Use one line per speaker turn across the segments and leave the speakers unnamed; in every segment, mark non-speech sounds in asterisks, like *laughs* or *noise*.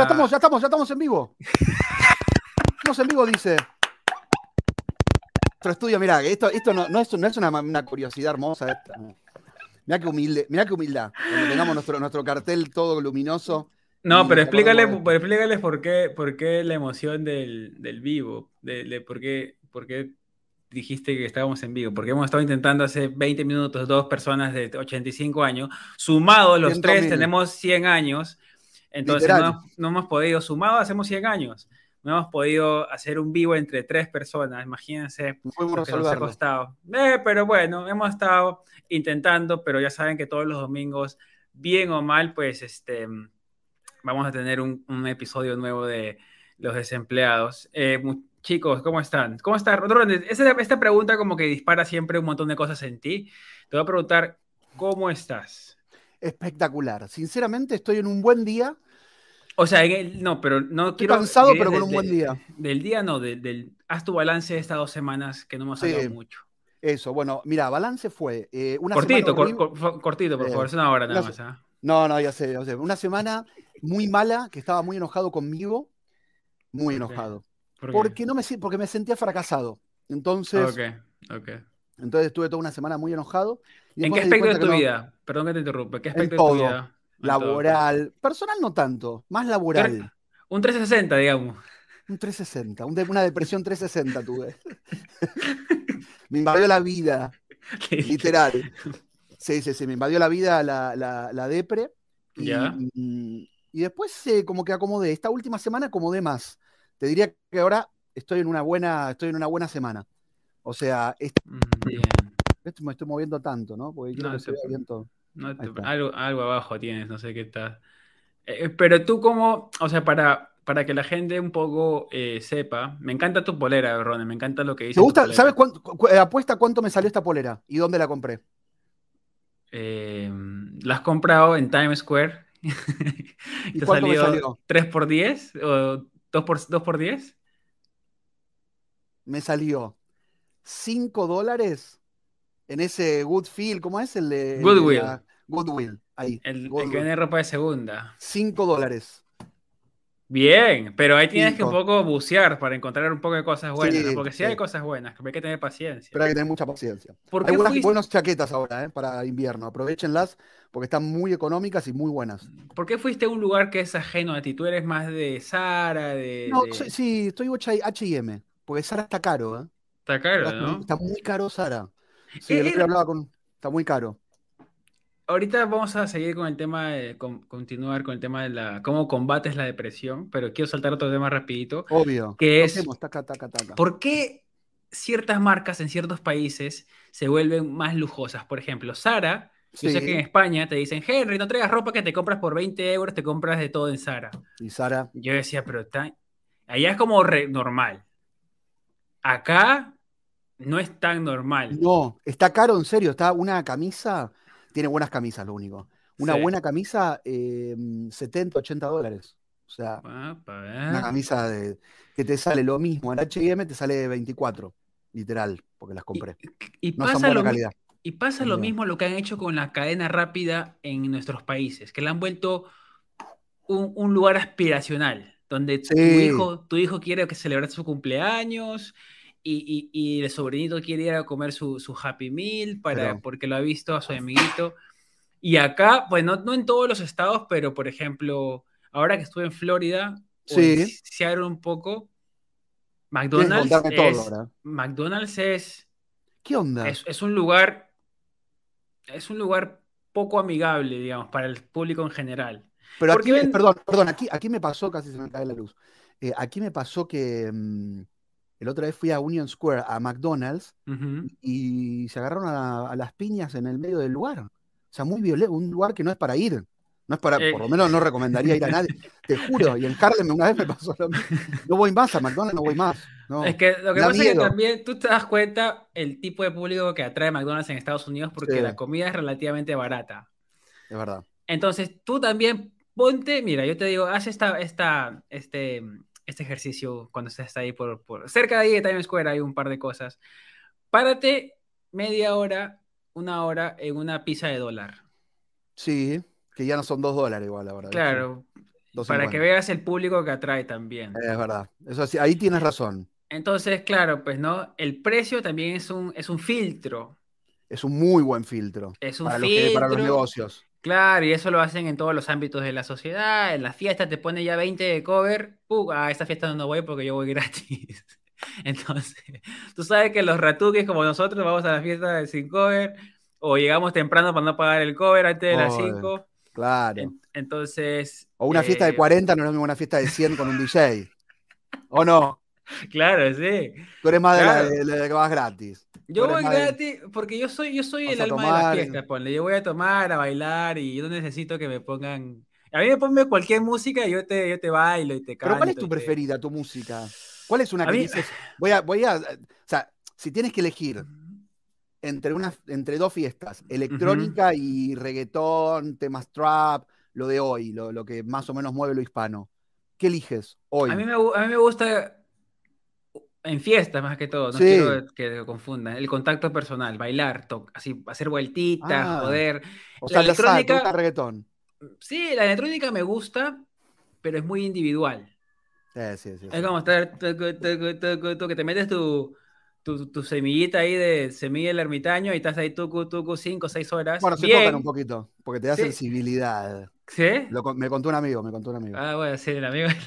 Ya estamos, ya estamos, ya estamos en vivo. estamos en vivo, dice. Nuestro estudio, mira, esto, esto no, no es, no es una, una curiosidad hermosa esta. Mirá qué humilde, mirá qué humildad. Cuando tengamos nuestro, nuestro cartel todo luminoso.
No, pero explícale, pero explícales por qué, por qué la emoción del, del vivo, de, de por, qué, por qué dijiste que estábamos en vivo, porque hemos estado intentando hace 20 minutos dos personas de 85 años, sumados los
100.000.
tres tenemos 100 años, entonces no, no hemos podido, sumados hacemos 100 años, no hemos podido hacer un vivo entre tres personas, imagínense lo que nos ha costado. Eh, pero bueno, hemos estado intentando, pero ya saben que todos los domingos, bien o mal, pues este, vamos a tener un, un episodio nuevo de Los Desempleados. Eh, chicos, ¿cómo están? ¿Cómo está? Ron, esta, esta pregunta como que dispara siempre un montón de cosas en ti. Te voy a preguntar, ¿cómo estás?
Espectacular. Sinceramente, estoy en un buen día.
O sea, no, pero no
Estoy
quiero...
cansado, pero con un buen día.
Del día no, del, del- haz tu balance de estas dos semanas que no hemos
Sí.
hablado mucho.
Eso, bueno, mira, balance fue eh, una
Cortito,
semana
cor- cortito, por
Eh,
favor, es una hora nada
una
más. ¿ah?
No, no, ya sé, ya sé. Una semana muy mala, que estaba muy enojado conmigo. Muy enojado. Porque, no me, porque me sentía fracasado. Entonces,
Ok, ok.
Entonces estuve toda una semana muy enojado. y
¿En qué aspecto de tu
no-
vida? Perdón que te interrumpa. ¿Qué
En
aspecto de tu vida?
Laboral. Personal no tanto, más laboral.
Un 360, digamos.
Un 360, un de- una depresión 360 tuve. *laughs* me invadió la vida, *laughs* literal. Sí, sí, sí, me invadió la vida la, la, la depre. Y,
Ya.
y- y después eh, como que acomodé. Esta última semana acomodé más. Te diría que ahora estoy en una buena, estoy en una buena semana. O sea,
Bien.
esto me estoy moviendo tanto, ¿no? Porque quiero
No,
que se vea bien todo.
No te-
Ahí está.
algo, algo abajo tienes, no sé qué está. Eh, pero tú como, o sea, para, para que la gente un poco eh, sepa, me encanta tu polera, Ronnie, me encanta lo que dice
¿Te gusta? ¿Sabes cuánto, cu- eh, apuesta cuánto me salió esta polera? ¿Y dónde la compré?
Eh, ¿la has comprado en Times Square?
¿Y *laughs*
¿Te
cuánto me
salió
salió?
3 por 10 o 2 por, 2 por 10?
Me salió 5 dólares en ese Goodfield, ¿cómo es? El de, el de
Goodwill.
la- Goodwill, ahí.
El, el que vende ropa de segunda.
5 dólares.
Bien, pero ahí tienes que un poco bucear para encontrar un poco de cosas buenas, Porque sí
sí.
hay cosas buenas, hay que tener paciencia.
Pero hay que tener mucha paciencia.
¿Por
Hay
qué
buenas,
fuiste,
buenas chaquetas ahora, ¿eh? Para invierno. Aprovechenlas porque están muy económicas y muy buenas.
por qué fuiste a un lugar que es ajeno a ti? Tú eres más de Zara, de...
No,
de-
sí, estoy H&M, porque Sara está caro, ¿eh?
Está caro, ¿no?
está muy caro Sara. Sí,
Eh,
el otro
eh,
día hablaba con... Está muy caro.
Ahorita vamos a seguir con el tema, de, con- continuar con el tema de la, cómo combates la depresión, pero quiero saltar otro tema rapidito,
Obvio.
que es,
Toquemos, taca, taca, taca.
¿por qué ciertas marcas en ciertos países se vuelven más lujosas? Por ejemplo, Zara, yo sé que en España te dicen, Henry, no traigas ropa que te compras por 20 euros, te compras de todo en Zara.
y Sara.
Yo decía, pero está- allá es como re- normal. Acá no es tan normal.
No, está caro, en serio. Está una camisa, tiene buenas camisas, lo único. Una
Sí.
buena camisa, eh, 70, 80 dólares. O sea, una
ver.
camisa de, que te sale lo mismo. En HM te sale 24, literal, porque las compré.
Y
No son
pasa
buena
lo, mi-
calidad.
y pasa lo
calidad.
mismo lo que han hecho con la cadena rápida en nuestros países, que la han vuelto un, un lugar aspiracional, donde tu hijo, tu hijo quiere que celebrar su cumpleaños y, y- y el sobrinito quiere ir a comer su, su Happy Meal para,
pero
porque lo ha visto a su amiguito. Y acá, pues no, no en todos los estados, pero por ejemplo, ahora que estuve en Florida
sí,
Seattle un poco, McDonald's
todo
es,
ahora.
McDonald's es,
¿Qué onda?
es, es un lugar, es un lugar poco amigable, digamos, para el público en general.
Pero aquí,
ven,
perdón, perdón, aquí, aquí me pasó, casi se me cae la luz. Eh, aquí me pasó que mm, el otra vez fui a Union Square, a McDonald's, y se agarraron a, a las piñas en el medio del lugar. O sea, muy violento, un lugar que no es para ir. No es para, por lo
Eh,
menos no recomendaría ir a nadie. Te juro, y en Harlem una vez me pasó lo mismo. No voy más a McDonald's, no voy más.
es que lo que
da
pasa es que también tú te das cuenta el tipo de público que atrae McDonald's en Estados Unidos porque
Sí,
la comida es relativamente barata.
es verdad.
Entonces, tú también ponte, mira, yo te digo, haz esta, esta, este, este ejercicio cuando estés ahí por, por cerca de ahí de Times Square hay un par de cosas. Párate media hora, una hora en una pizza de dólar.
Sí, que ya no son dos dólares igual, la verdad.
Claro, Para que veas el público que atrae también.
Es verdad. Eso ahí tienes razón.
Entonces, claro, pues no, el precio también es un, es un filtro.
Es un muy buen filtro.
Es un
para
filtro.
para los negocios.
Claro, y eso lo hacen en todos los ámbitos de la sociedad. En la fiesta te pone ya 20 de cover. ¡Pum! A esta fiesta no voy porque yo voy gratis. *laughs* Entonces, tú sabes que los ratuques como nosotros vamos a la fiesta sin cover o llegamos temprano para no pagar el cover antes de las 5.
Claro.
entonces.
O una fiesta de 40 eh, no es lo mismo una fiesta de 100 con un DJ. ¿O no? *laughs*
Claro, sí.
Tú eres más de, la, de, que vas gratis.
Yo voy gratis porque yo soy, yo soy el alma de la fiesta, ponle. Yo voy a tomar, a bailar y yo no necesito que me pongan. A mí me ponme cualquier música y yo te, yo te bailo y te canto.
¿Pero cuál es tu preferida, tu música? ¿Cuál es una que dices? Voy a, voy a. O sea, si tienes que elegir entre, una, entre dos fiestas, electrónica y reggaetón, temas trap, lo de hoy, lo, lo, que más o menos mueve lo hispano, ¿qué eliges hoy?
A mí me, a mí me gusta en fiestas más que todo, no quiero que confundan. El contacto personal, bailar, así, hacer vueltitas, ah, joder.
O sea, la electrónica. reggaetón.
Sí, la electrónica me gusta, pero es muy individual.
Sí, sí, sí.
Es como estar, que te metes tu, tu, semillita ahí de semilla del ermitaño y estás ahí tucu, tucu, cinco, seis horas.
Bueno, se tocan un poquito, porque te da sensibilidad.
¿Sí?
me contó un amigo, me contó un amigo.
Ah, bueno, sí, el amigo. *laughs*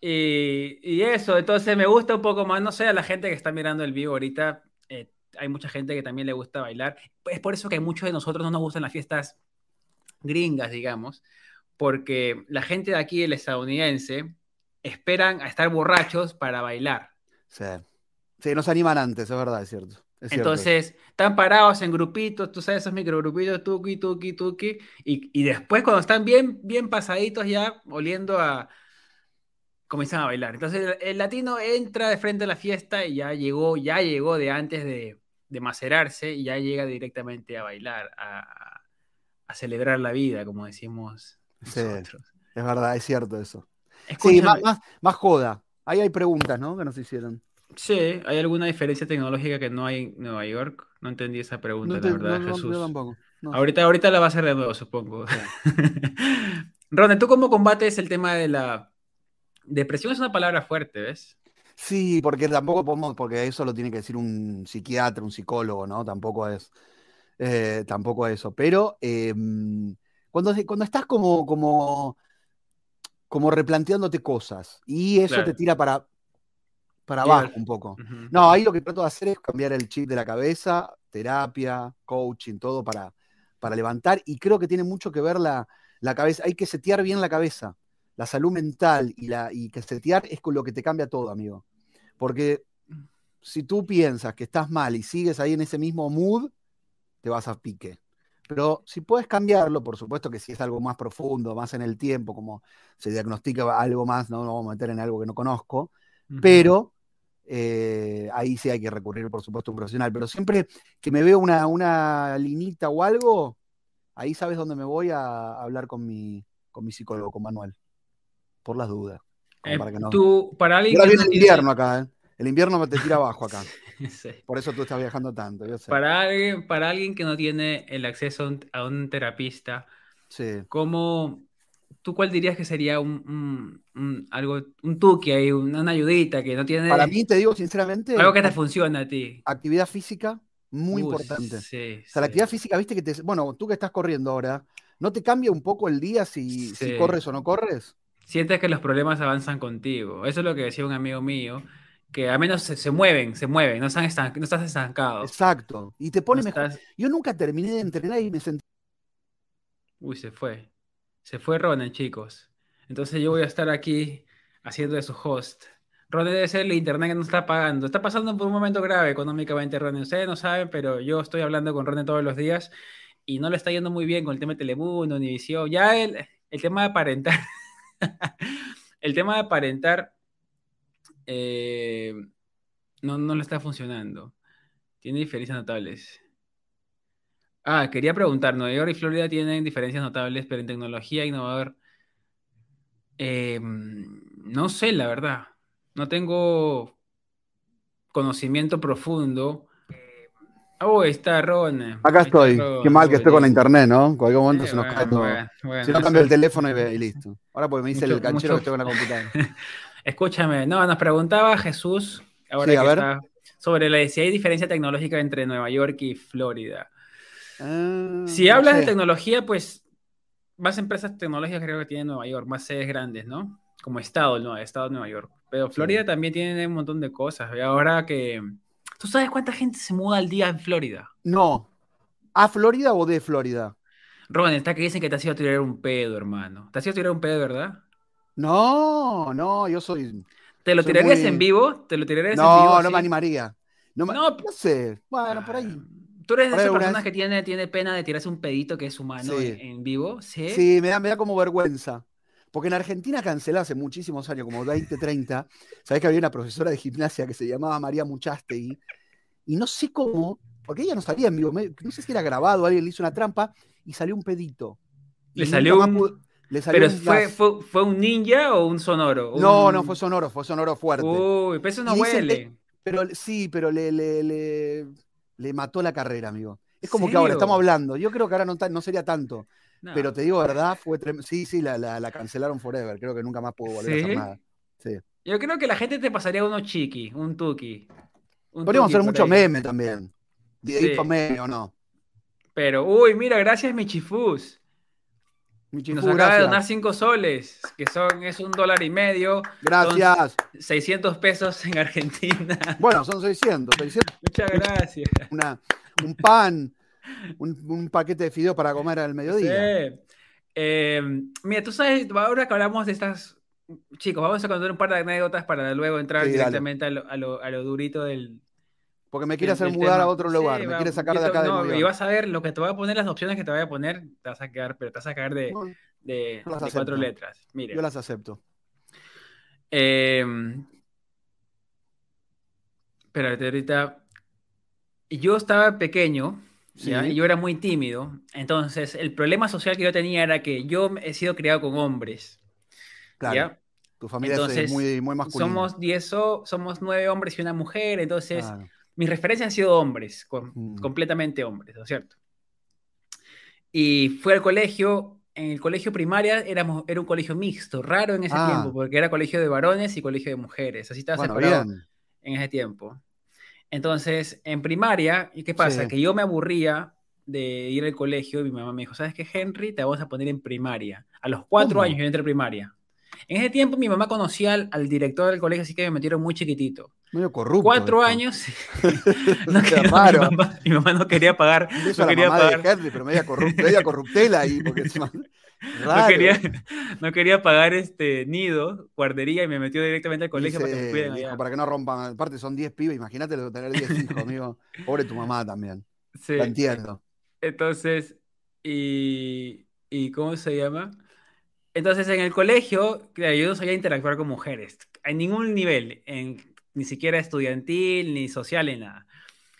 Y, y, eso, entonces me gusta un poco más, no sé, a la gente que está mirando el vivo ahorita, eh, hay mucha gente que también le gusta bailar. Es por eso que muchos de nosotros no nos gustan las fiestas gringas, digamos, porque la gente de aquí, el estadounidense, esperan a estar borrachos para bailar.
Sí, sí nos animan antes, es verdad, es cierto.
Entonces, están parados en grupitos, tú sabes, esos microgrupitos, tuki, tuki, tuki, y, y después cuando están bien, bien pasaditos ya, oliendo a, comienzan a bailar. Entonces el, latino entra de frente a la fiesta y ya llegó, ya llegó de antes de, macerarse y ya llega directamente a bailar, a, celebrar la vida, como decimos nosotros.
es verdad, es cierto eso. Sí, más, más, joda. Ahí hay preguntas, ¿no? Que nos hicieron.
Sí, ¿hay alguna diferencia tecnológica que no hay en Nueva York? No entendí esa pregunta, la verdad, Jesús. Ahorita, ahorita la va a hacer de nuevo, supongo. *laughs* Ronald, ¿tú cómo combates el tema de la Depresión es una palabra fuerte, ¿ves?
Sí, porque tampoco podemos, porque eso lo tiene que decir un psiquiatra, un psicólogo, ¿no? Tampoco es, eh, tampoco eso. Pero em, cuando, cuando estás como, como, como replanteándote cosas y eso te tira para, para abajo un poco. No, ahí lo que trato de hacer es cambiar el chip de la cabeza, terapia, coaching, todo para, para levantar. Y creo que tiene mucho que ver la, la cabeza. Hay que setear bien la cabeza la salud mental y, la, y que setear es con lo que te cambia todo, amigo. Porque si tú piensas que estás mal y sigues ahí en ese mismo mood, te vas a pique. Pero si puedes cambiarlo, por supuesto que si es algo más profundo, más en el tiempo, como se diagnostica algo más, no nos vamos a meter en algo que no conozco, pero eh, ahí sí hay que recurrir, por supuesto, a un profesional. Pero siempre que me veo una, una linita o algo, ahí sabes dónde me voy a hablar con mi, con mi psicólogo, con Manuel por las dudas.
Eh, para que no... tú, para alguien
el invierno acá, ¿eh? El invierno te tira abajo acá. *laughs* Por eso tú estás viajando tanto.
Para, alguien, para alguien que no tiene el acceso a un, terapista,
sí.
¿cómo, ¿tú cuál dirías que sería un, un, algo, un tuque ahí, una ayudita que no tiene...
Para mí, te digo sinceramente...
Algo que te funciona a ti.
Actividad física, muy importante.
Sí,
o sea, la actividad física, viste que te... Bueno, tú que estás corriendo ahora, ¿no te cambia un poco el día si, si corres o no corres?
Sientes que los problemas avanzan contigo. Eso es lo que decía un amigo mío, que al menos se, mueven, se mueven, no, están no estás estancado.
Exacto. Y te pone mejor. Yo nunca terminé de entrenar y me sentí.
Uy, se fue. Se fue Ronen, chicos. Entonces yo voy a estar aquí haciendo de su host. Ronen debe ser el internet que no está pagando. Está pasando por un momento grave económicamente, Ronen. Ustedes no saben, pero yo estoy hablando con Ronen todos los días y no le está yendo muy bien con el tema de Telemundo, Univisión. Ya el, el tema de aparentar *laughs* *laughs* el tema de aparentar eh, no, no le está funcionando. Tiene diferencias notables. Ah, quería preguntar, Nueva York y Florida tienen diferencias notables, pero en tecnología innovador, eh, no sé, la verdad. No tengo conocimiento profundo. Oh, está Ron.
Acá estoy. Qué mal que estoy con la internet, ¿no? En cualquier momento se nos cae todo. si no, cambio el teléfono y, listo. Ahora porque me dice el canchero que estoy con la computadora.
Escúchame, no, nos preguntaba Jesús, ahora que está, sobre la, si hay diferencia tecnológica entre Nueva York y Florida. Ah, si hablas de tecnología, pues más empresas tecnológicas creo que tiene Nueva York, más sedes grandes, ¿no? Como estado, ¿no? Estado de Nueva York. Pero Florida también tiene un montón de cosas. Y ahora que ¿Tú sabes cuánta gente se muda al día en Florida?
No. ¿A Florida o de Florida?
Roban, está que dicen que te has ido a tirar un pedo, hermano. ¿Te has ido a tirar un pedo, verdad?
No, no, yo soy.
¿Te lo tirarías en vivo? ¿Te lo tirarías
en
vivo?
No, no me animaría. No, no, sé. Bueno, por ahí.
¿Tú eres de esas personas que tiene, tiene pena de tirarse un pedito que es humano en, vivo? Sí.
Sí, me da, me da como vergüenza. Porque en Argentina canceló hace muchísimos años, como 20, 30, sabés que había una profesora de gimnasia que se llamaba María Muchastegui, y no sé cómo, porque ella no salía en vivo, no sé si era grabado, alguien le hizo una trampa y salió un pedito.
Le salió un... ¿Pero fue, fue, un ninja o un sonoro?
No, no, fue sonoro, fue sonoro fuerte.
Uy, pero eso no huele.
pero sí, pero le, le, le, mató la carrera, amigo. Es como que ahora estamos hablando. Yo creo que ahora no, no sería tanto. Pero te digo, ¿verdad? Fue sí, sí, la, la, cancelaron forever. Creo que nunca más pudo volver a hacer nada. Sí.
Yo creo que la gente te pasaría uno chiqui, un tuki.
Podríamos hacer mucho meme también. Videito meme o no.
Pero, uy, mira, gracias Michifus. Michifus Nos acaba de donar 5 soles, que son, es un dólar y medio.
Gracias.
600 pesos en Argentina.
Bueno, son 600.
Muchas gracias.
Una, un pan, un, paquete de fideos para comer al mediodía.
Sí. Eh, mira, tú sabes, ahora que hablamos de estas. Chicos, vamos a contar un par de anécdotas para luego entrar directamente a lo, durito del,
porque me quiere hacer mudar a otro lugar, me quiere sacar de acá de
no, Y vas a ver lo que te voy a poner, las opciones que te voy a poner, te vas a quedar, pero te vas a caer de, de, cuatro letras. Mire.
Yo las acepto.
Eh, espérate, ahorita. Yo estaba pequeño, y yo era muy tímido. Entonces, el problema social que yo tenía era que yo he sido criado con hombres.
Claro. Tu familia es muy, muy masculina.
Somos diez, somos nueve hombres y una mujer, entonces mis referencias han sido hombres, mm. completamente hombres, ¿no es cierto? Y fui al colegio, en el colegio primaria éramos, era un colegio mixto, raro en ese ah. tiempo, porque era colegio de varones y colegio de mujeres, así estaba separado en ese tiempo. Entonces, en primaria, ¿y qué pasa? Que yo me aburría de ir al colegio y mi mamá me dijo, ¿sabes qué, Henry? Te vamos a poner en primaria. A los cuatro años yo entré en primaria. En ese tiempo mi mamá conocía al, director del colegio, así que me metieron muy chiquitito.
Medio corrupto.
Cuatro años. *laughs* no raro. Mi, mamá, no quería pagar. No quería pagar.
Henry, pero media, media corruptela ahí. Porque *laughs*
No, quería, *laughs* no quería pagar este nido, guardería, y me metió directamente al colegio para que me cuiden allá.
Para que no rompan. Aparte, son 10 pibes. Imagínate tener 10 hijos, *laughs* amigo. Pobre tu mamá también. Sí. Lo entiendo.
Entonces, y, y ¿cómo se llama? Entonces, en el colegio, yo no sabía interactuar con mujeres, a ningún nivel, ni siquiera estudiantil, ni social, ni nada.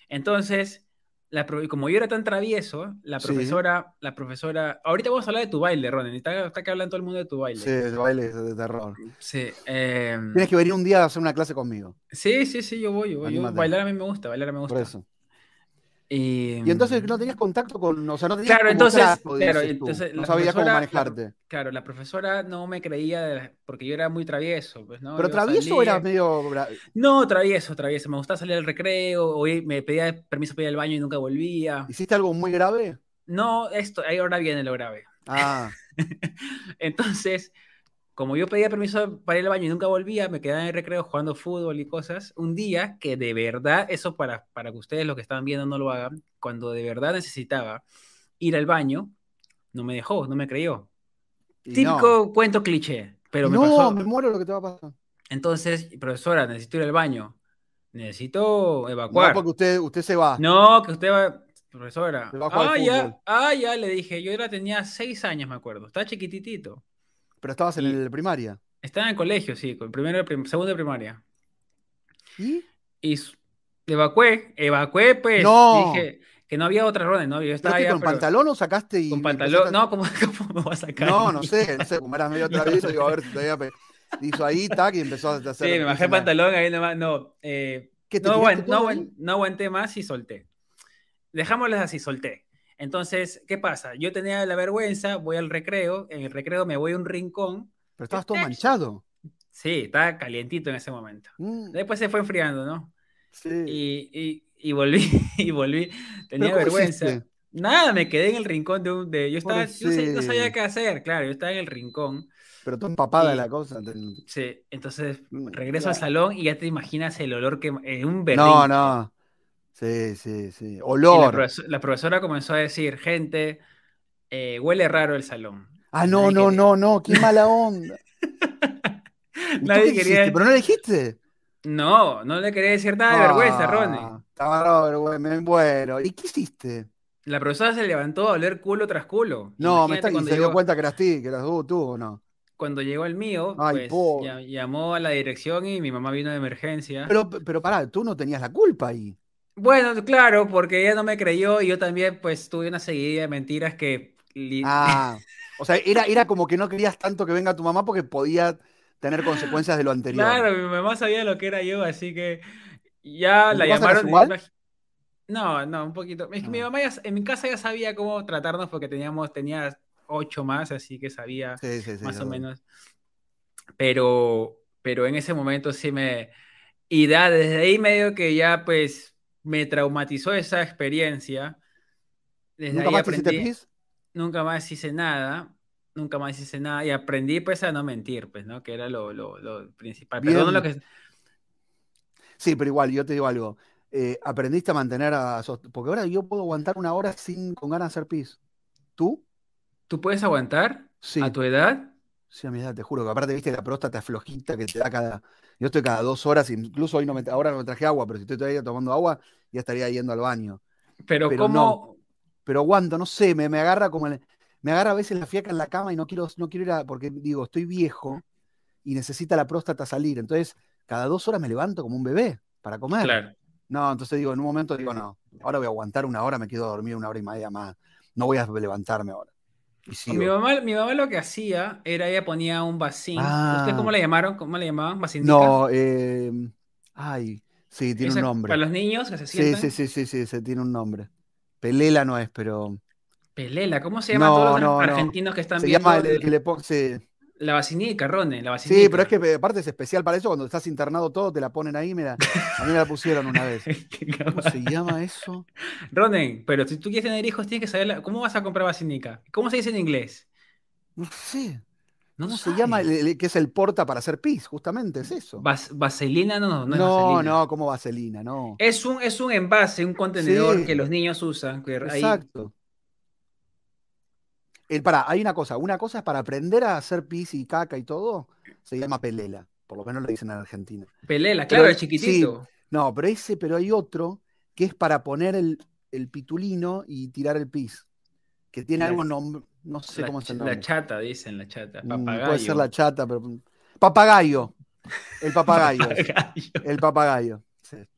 Entonces, la, como yo era tan travieso, la profesora, la profesora, ahorita vamos a hablar de tu baile, Ronen, está, está que hablan todo el mundo de tu baile.
Sí, el baile es de terror.
Sí. Em,
Tienes que venir un día a hacer una clase conmigo.
Sí, sí, sí, yo voy, yo voy. bailar a mí me gusta, bailar a mí me gusta. Por eso.
Y, entonces no tenías contacto con, o sea, no tenías
claro, entonces, claro, entonces
no sabías cómo manejarte.
claro, la profesora no me creía porque yo era muy travieso, pues, ¿no?
Pero travieso era medio
No, travieso, travieso, me gustaba salir al recreo, o me pedía permiso para ir al baño y nunca volvía.
¿Hiciste algo muy grave?
No, esto, ahí ahora viene lo grave.
Ah. *laughs*
entonces, como yo pedía permiso para ir al baño y nunca volvía, me quedaba en el recreo jugando fútbol y cosas. Un día que de verdad, eso para, para que ustedes lo que estaban viendo no lo hagan, cuando de verdad necesitaba ir al baño, no me dejó, no me creyó. Típico cuento cliché, pero me
no, me muero lo que te va a pasar.
Entonces, profesora, necesito ir al baño. Necesito evacuar.
No, porque usted, usted se va.
No, que usted va. Profesora. Ah, ya, ah, ya, le dije. Yo era, tenía seis años, me acuerdo. Estaba chiquititito.
Pero estabas en el primaria.
Estaba en el colegio, sí, con primero, segundo de primaria.
¿Y?
Y evacué, evacué, pues. No. Dije que no había otra ronda, ¿no? Yo estaba
¿Pero con pantalón o sacaste y.
Con pantalón, no, ¿cómo, *laughs* me voy a sacar?
No, no sé, no sé, como era medio travieso, digo, a ver, todavía hizo ahí, tac, y empezó a hacer.
Sí, me bajé el pantalón ahí nomás, no. Eh, no, no, no aguanté más y solté. dejámoslas así, solté. Entonces, ¿qué pasa? Yo tenía la vergüenza, voy al recreo, en el recreo me voy a un rincón.
Pero estabas todo manchado.
Sí, estaba calientito en ese momento.
Mm,
Después se fue enfriando, ¿no?
sí.
Y, y- y volví, *laughs* y volví. Tenía
¿Pero cómo
vergüenza.
hiciste?
Nada, me quedé en el rincón de un... De, yo, estaba, yo, sé- no sabía qué hacer, claro, yo estaba en el rincón.
Pero todo empapada
Y-
la cosa.
Sí, entonces
Mm,
regreso al salón y ya te imaginas el olor que... eh, un
No, no. Sí, sí, sí.
La,
Olor.
profes- la profesora comenzó a decir, gente, eh, huele raro el salón.
Ah, no,
nadie
no,
quería-
no, no. Qué mala onda. *laughs* ¿Y tú
Nadie
qué
quería-?
¿Pero no le dijiste?
No, no le quería decir nada de vergüenza, Ronnie.
Raro, güey, me muero. ¿Y qué hiciste?
La profesora se levantó a oler culo tras culo.
No,
Imagínate
me está,
cuando
se dio cuenta que eras ti, que eras tú, tú o no.
cuando llegó el mío,
Ay,
pues llamó a la dirección y mi mamá vino de emergencia.
Pero, pero pará, tú no tenías la culpa ahí.
Bueno, claro, porque ella no me creyó y yo también pues tuve una seguidilla de mentiras que... *laughs*
Ah, o sea, era, era como que no querías tanto que venga tu mamá porque podía tener consecuencias de lo anterior.
Claro, mi mamá sabía lo que era yo, así que ya
¿En
la llamaron. No, no, un poquito. Es que mi
Ah.
mamá ya, en mi casa ya sabía cómo tratarnos porque teníamos, tenía ocho más, así que sabía
Sí, sí, sí.
más o menos. Pero, pero en ese momento sí me... Y da, desde ahí medio que ya pues me traumatizó esa experiencia. Desde
¿Nunca
ahí
más hiciste
aprendí,
pis?
nunca más hice nada, nunca más hice nada y aprendí pues a no mentir, pues, ¿no? Que era lo, lo, lo principal. Perdón lo que...
Sí, pero igual, yo te digo algo. Eh, aprendiste a mantener a... Porque ahora yo puedo aguantar una hora sin con ganas de hacer pis. ¿Tú?
¿Tú puedes aguantar
Sí.
a tu edad?
Sí, a mi edad, te juro que aparte, viste, la próstata flojita que te da cada. Yo estoy cada dos horas, incluso hoy no me, ahora no me traje agua, pero si estoy todavía tomando agua, ya estaría yendo al baño.
Pero,
Pero
¿cómo?
Pero aguanto, no sé, me, me agarra como el- me agarra a veces la fiaca en la cama y no quiero, no quiero ir a, porque digo, estoy viejo y necesita la próstata salir. Entonces, cada dos horas me levanto como un bebé para comer.
Claro.
No, entonces digo, en un momento digo, no, ahora voy a aguantar una hora, me quedo a dormir una hora y media más. No voy a levantarme ahora. Y
Mi
sigo.
mamá, mi mamá lo que hacía era ella ponía un vacín.
Ah.
¿Ustedes cómo le llamaron? ¿Cómo le llamaban? ¿Vacinica?
No, eh, ay, sí, tiene
Esa-
un nombre.
Para los niños que se
Sí,
sientan.
sí, sí, sí, sí, se tiene un nombre. Pelela no es, pero
Pelela, ¿cómo se llaman
No,
todos los
no, no.
argentinos que están
se
viendo
llama el,
el-
pon- sí.
La vacinica, Rone? La vacinica.
Sí, pero es que eh, aparte es especial para eso, cuando estás internado todo, te la ponen ahí, mira, a mí me la pusieron una vez. *laughs* ¿Cómo se llama eso?
Ronen, pero si tú quieres tener hijos, tienes que saber la- cómo vas a comprar vacinica. ¿Cómo se dice en inglés?
No sé.
No
¿Cómo se llama? El- el- que es el porta para hacer pis, justamente, es eso.
Vas- vaselina no, no es
No,
vaselina.
no, como vaselina, no.
Es un, es un envase, un contenedor
Sí.
que los niños usan. que ahí-
Exacto. El, pará, hay una cosa. Una cosa es para aprender a hacer pis y caca y todo, se llama pelela. Por lo menos lo dicen en Argentina.
Pelela,
Pero
claro, el
sí,
chiquitito.
No, pero ese, pero hay otro que es para poner el, el pitulino y tirar el pis. Que tiene
La-
algo nombre, no sé
la,
cómo es
ch-
el
la chata, dicen, la chata.
Mm,
Papagayo.
Puede ser la chata, pero. Papagayo. El papagayo. es. *laughs*
Papagayo.
El papagayo. Sí, es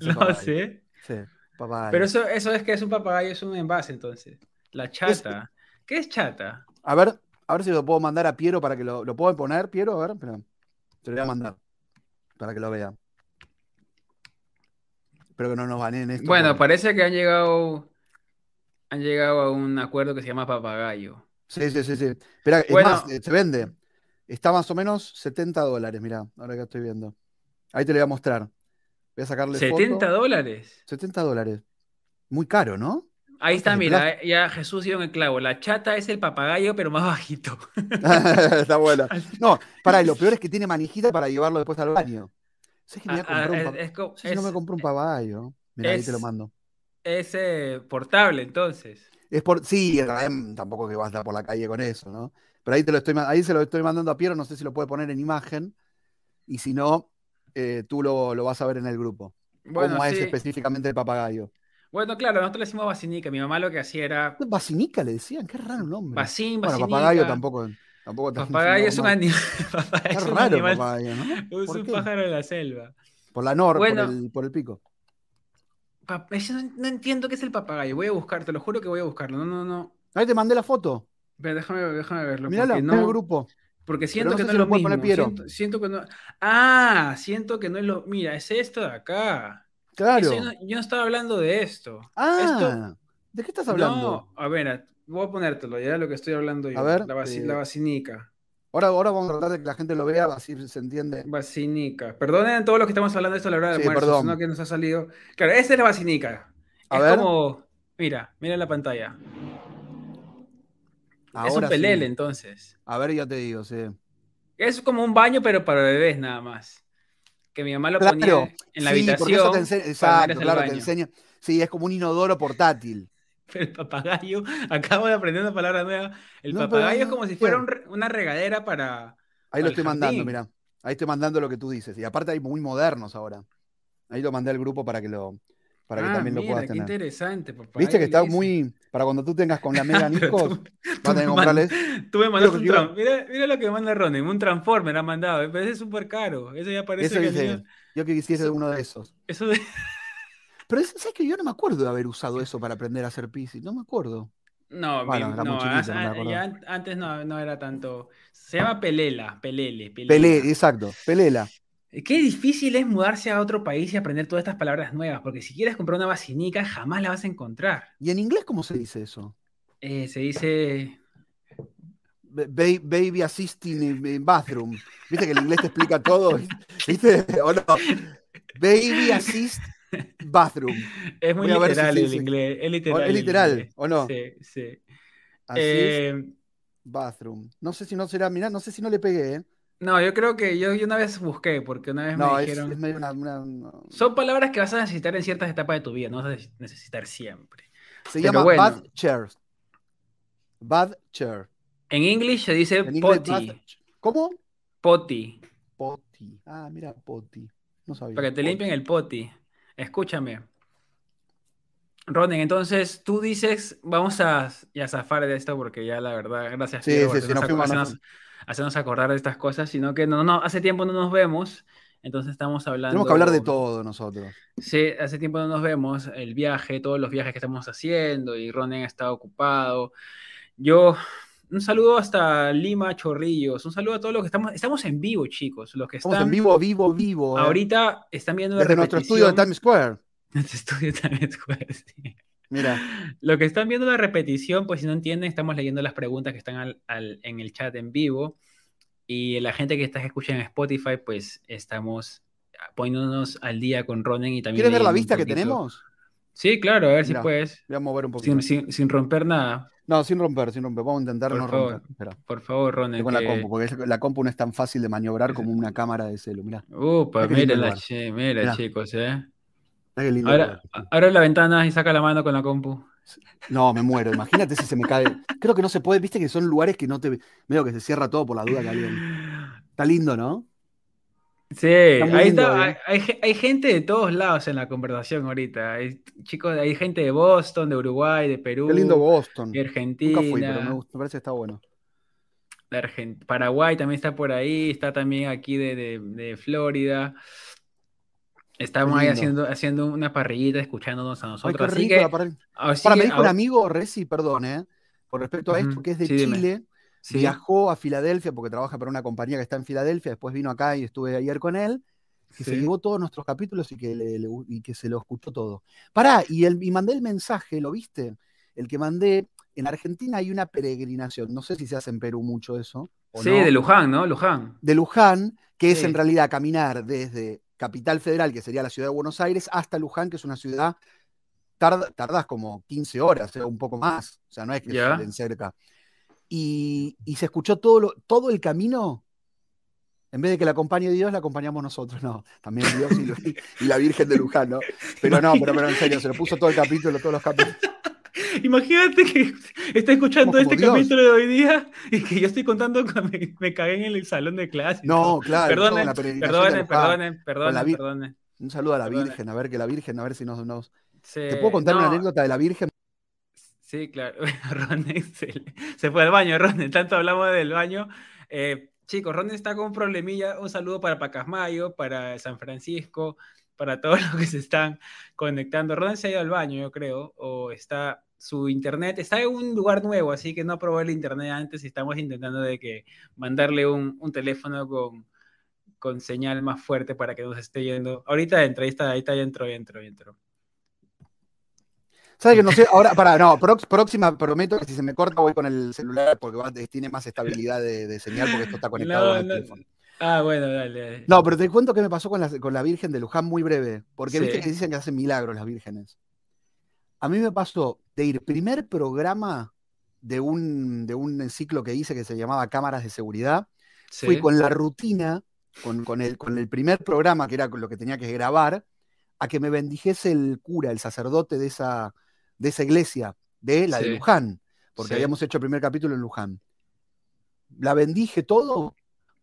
el
No
papagayo.
sé.
Sí, papagayo.
Pero eso, eso es que es un papagayo, es un envase, entonces. La chata. ¿Qué es chata?
A ver, a ver si lo puedo mandar a Piero para que lo, lo puedo poner, Piero, a ver, espera. Te lo voy a mandar. Para que lo vea. Espero que no nos baneen esto.
Bueno,
porque-
parece que han llegado. Han llegado a un acuerdo que se llama papagayo.
Sí, sí, sí, sí. Espera, es más, eh, se vende. Está más o menos 70 dólares, mirá, ahora que estoy viendo. Ahí te lo voy a mostrar. Voy a sacarle
¿70
foto.
dólares?
70 dólares. Muy caro, ¿no?
Ahí está, mira, eh, ya Jesús dio en el clavo. La chata es el papagayo, pero más bajito. *laughs*
Está buena. No, para, lo peor es que tiene manijita para llevarlo después al baño. ¿Sabes que me voy a
Ah, ah,
comprar un
es,
no me compré un papagayo. Mira, ahí te lo mando.
es, eh, portable, entonces.
Es por, sí, tampoco que vas a estar por la calle con eso, ¿no? Pero ahí te lo estoy, ahí se lo estoy mandando a Piero, no sé si lo puede poner en imagen. Y si no, eh, tú lo, lo vas a ver en el grupo.
Bueno,
cómo es específicamente el papagayo.
Bueno, claro, nosotros le decimos vacinica. Mi mamá lo que hacía era
Basinica le decían, qué raro nombre.
vacín,
bueno,
vacinica.
papagayo tampoco. tampoco
Papagayo es un
no,
animal. *laughs* *laughs* papagayo es un
raro
animal-
papagayo, ¿no?
Es
¿Por
un
qué?
pájaro de la selva.
Por la nor,
Bueno.
por, el, por el pico.
No, no entiendo qué es el papagayo. Voy a buscar, te lo juro que voy a buscarlo. No, no, no.
Ahí te mandé la foto.
Pero déjame, déjame verlo.
Mírala, en el
no,
grupo.
porque siento
no
que no es
lo
mismo. Siento, siento que no. Ah, siento que no es lo. Mira, es esto de acá.
Claro.
Eso yo, no, estaba hablando de esto.
ah,
esto-
¿de qué estás hablando?
No, a ver, voy a ponértelo, ya lo que estoy hablando yo.
A ver,
la,
eh,
la basinica.
Ahora, ahora vamos a tratar de que la gente lo vea, así se entiende.
Basinica. Perdonen todo lo que estamos hablando de esto a la hora del
Sí,
almuerzo,
perdón.
sino que nos ha salido. Claro, esta es la basinica.
A
es
ver.
como. Mira, mira la pantalla. es un
sí.
pelele, entonces.
A ver, ya te digo, sí.
Es como un baño, pero para bebés nada más. Que mi mamá lo
Claro,
ponía en la
sí, porque
habitación.
eso te enseña, exacto, claro, te enseña. Sí, es como un inodoro portátil.
Pero *laughs* el papagayo, acabo de aprender una palabra nueva. El
No, pero
papagayo es como si fuera un una regadera para.
Ahí lo estoy mandando, mira. Ahí estoy mandando lo que tú dices. Y aparte hay muy modernos ahora. Ahí lo mandé al grupo para que lo para que
Ah,
también lo puedas
qué
tener.
interesante.
Viste que está
dice.
muy. Para cuando tú tengas con la *laughs* mega
Pero
Nikos, vas a
tú
tener que
me
comprarles.
Tú me mandaste un tram- Mira, mira lo que manda Ronen, un Transformer ha mandado. Pero ese es súper caro. Eso ya parece
Eso
que
dice. Yo que quisiese uno de esos.
Eso de.
Pero es- sabes que yo no me acuerdo de haber usado *laughs* eso para aprender a hacer piscis. No me acuerdo.
No,
Bueno,
mi- no,
chiquito,
as-
no me
a-
acordaba.
ya an- antes no, no era tanto. Se llama Pelela, Pelele, Pelela.
Pelé, exacto. Pelela.
Qué difícil es mudarse a otro país y aprender todas estas palabras nuevas, porque si quieres comprar una basinica, jamás la vas a encontrar.
¿Y en inglés cómo se dice eso?
Eh, se dice.
Ba- ba- Baby assisting in bathroom. Viste que el inglés te explica todo. *laughs* ¿Viste? ¿O no? Baby assist bathroom.
Es muy
si
literal el inglés. Es
¿O
literal.
¿Es literal
inglés.
o no?
Sí, sí.
Assist
Eh,
bathroom. No sé si no será, mirá, no sé si no le pegué, ¿eh?
No, yo creo que yo, yo una vez busqué, porque una vez
No,
me
es,
dijeron.
es medio una, una- una-
Son palabras que vas a necesitar en ciertas etapas de tu vida, no vas a necesitar siempre.
Se
pero
llama
bueno.
bad chair. Bad chair.
En inglés se dice
En
potty.
bad- ¿Cómo?
Potty.
Potty. Ah, mira, potty. No sabía.
Para que te
Potty.
limpien el potty. Escúchame. Ronen, entonces tú dices, vamos a, ya zafar de esto porque ya la verdad, gracias
Sí, sí, sí, fuimos, nos
hacernos- hacernos acordar de estas cosas, sino que no, no, hace tiempo no nos vemos, entonces estamos hablando.
Tenemos que hablar de todo nosotros.
Sí, hace tiempo no nos vemos, el viaje, todos los viajes que estamos haciendo y Ronen estado ocupado. Yo, un saludo hasta Lima, Chorrillos, un saludo a todos los que estamos, estamos en vivo, chicos, los que
Estamos
están
en vivo, vivo, vivo. ¿eh?
ahorita están viendo la
Desde nuestro estudio de. Times Square. *laughs*
Nuestro estudio también, pues, sí.
Mira,
Lo que están viendo la repetición, pues si no entienden, estamos leyendo las preguntas que están al- al- en el chat en vivo. Y la gente que está escucha en Spotify, pues estamos poniéndonos al día con Ronen y también.
¿quieres ver la vista que tenemos?
Sí, claro, a ver si puedes.
Voy a mover un poquito.
Sin, sin- sin romper nada.
No, sin romper, sin romper. Vamos a intentar
Por
no
favor.
romper. Espera.
Por favor, Ronen.
Con la compu, porque la compu no es tan fácil de maniobrar como una cámara de celu. Mirá,
Upa,
Mira
che, mira, chicos, eh.
Qué lindo
Ahora, abre la ventana y saca la mano con la compu.
No, me muero. Imagínate si se me cae. Creo que no se puede. Viste que son lugares que no te. Medio que se cierra todo por la duda que alguien. Está lindo, ¿no?
Sí,
muy
ahí
lindo,
está.
¿eh?
Hay, hay ge- hay gente de todos lados en la conversación ahorita. Hay, chicos, hay gente de Boston, de Uruguay, de Perú,
Qué lindo Boston.
de Argentina,
Nunca fui, pero me, gusta, me parece que está bueno.
Paraguay también está por ahí, está también aquí de, de- de Florida. Estamos
Qué
ahí haciendo, haciendo una parrillita, escuchándonos a
Ay,
nosotros.
qué
Así que,
parrilla.
así
Para, me dijo un amigo, Reci, perdón, ¿eh? Con respecto a esto, que es de
sí.
Chile,
sí,
viajó a Filadelfia porque trabaja para una compañía que está en Filadelfia, después vino acá y estuve ayer con él, que se
sí.
llevó todos nuestros capítulos y que, le- le- y que se lo escuchó todo. Pará, y, el, y mandé el mensaje, ¿lo viste? El que mandé, en Argentina hay una peregrinación, no sé si se hace en Perú mucho eso. o
Sí,
no,
de Luján, ¿no? Luján.
de Luján, que es en realidad caminar desde Capital Federal, que sería la ciudad de Buenos Aires, hasta Luján, que es una ciudad, tarda- tardas como 15 horas, o un poco más, o sea, no es que
Ya.
es en cerca. Y, y se escuchó todo, lo- todo el camino, en vez de que la acompañe Dios, la acompañamos nosotros, no, también Dios y la Virgen de Luján, ¿no? Pero no, pero, pero en serio, se lo puso todo el capítulo, todos los capítulos. *laughs*
Imagínate que está escuchando
como
este
Dios.
capítulo de hoy día y que yo estoy contando que me, me cagué en el salón de clase. y
No, claro,
Perdonen,
de
perdonen, perdonen.
Un saludo a la. Virgen, a ver que la Virgen, a ver si nos... nos-
Sí,
¿Te puedo contar una
no,
anécdota de la Virgen?
Sí, claro. *laughs* Ronen se, se fue al baño, Ronen. Tanto hablamos del baño. Eh, chicos, Ronen está con un problemilla. Un saludo para Pacasmayo, para San Francisco, para todos *laughs* los que se están conectando. Ronen se ha ido al baño, yo creo, o está su internet está en un lugar nuevo, así que no probó el internet antes y estamos intentando de que mandarle un, un teléfono con, con señal más fuerte para que nos esté yendo. Ahorita entra, ahí está, ahí está, ya entró, ya entró, ya entró.
¿Sabes que no sé? Ahora, para, no, próxima, prometo que si se me corta voy con el celular porque tiene más estabilidad de, señal porque esto está *laughs* conectado al teléfono.
Ah, bueno, dale,
No, pero te cuento qué me pasó con la, con la Virgen de Luján muy breve, porque viste que dicen que hacen milagros las vírgenes. A mí me pasó de ir primer programa de un, de un ciclo que hice que se llamaba Cámaras de Seguridad. Fui con la rutina, con, con, el, con el primer programa, que era lo que tenía que grabar, a que me bendijese el cura, el sacerdote de esa, de esa iglesia, de la de Luján, porque habíamos hecho el primer capítulo en Luján. La bendije todo.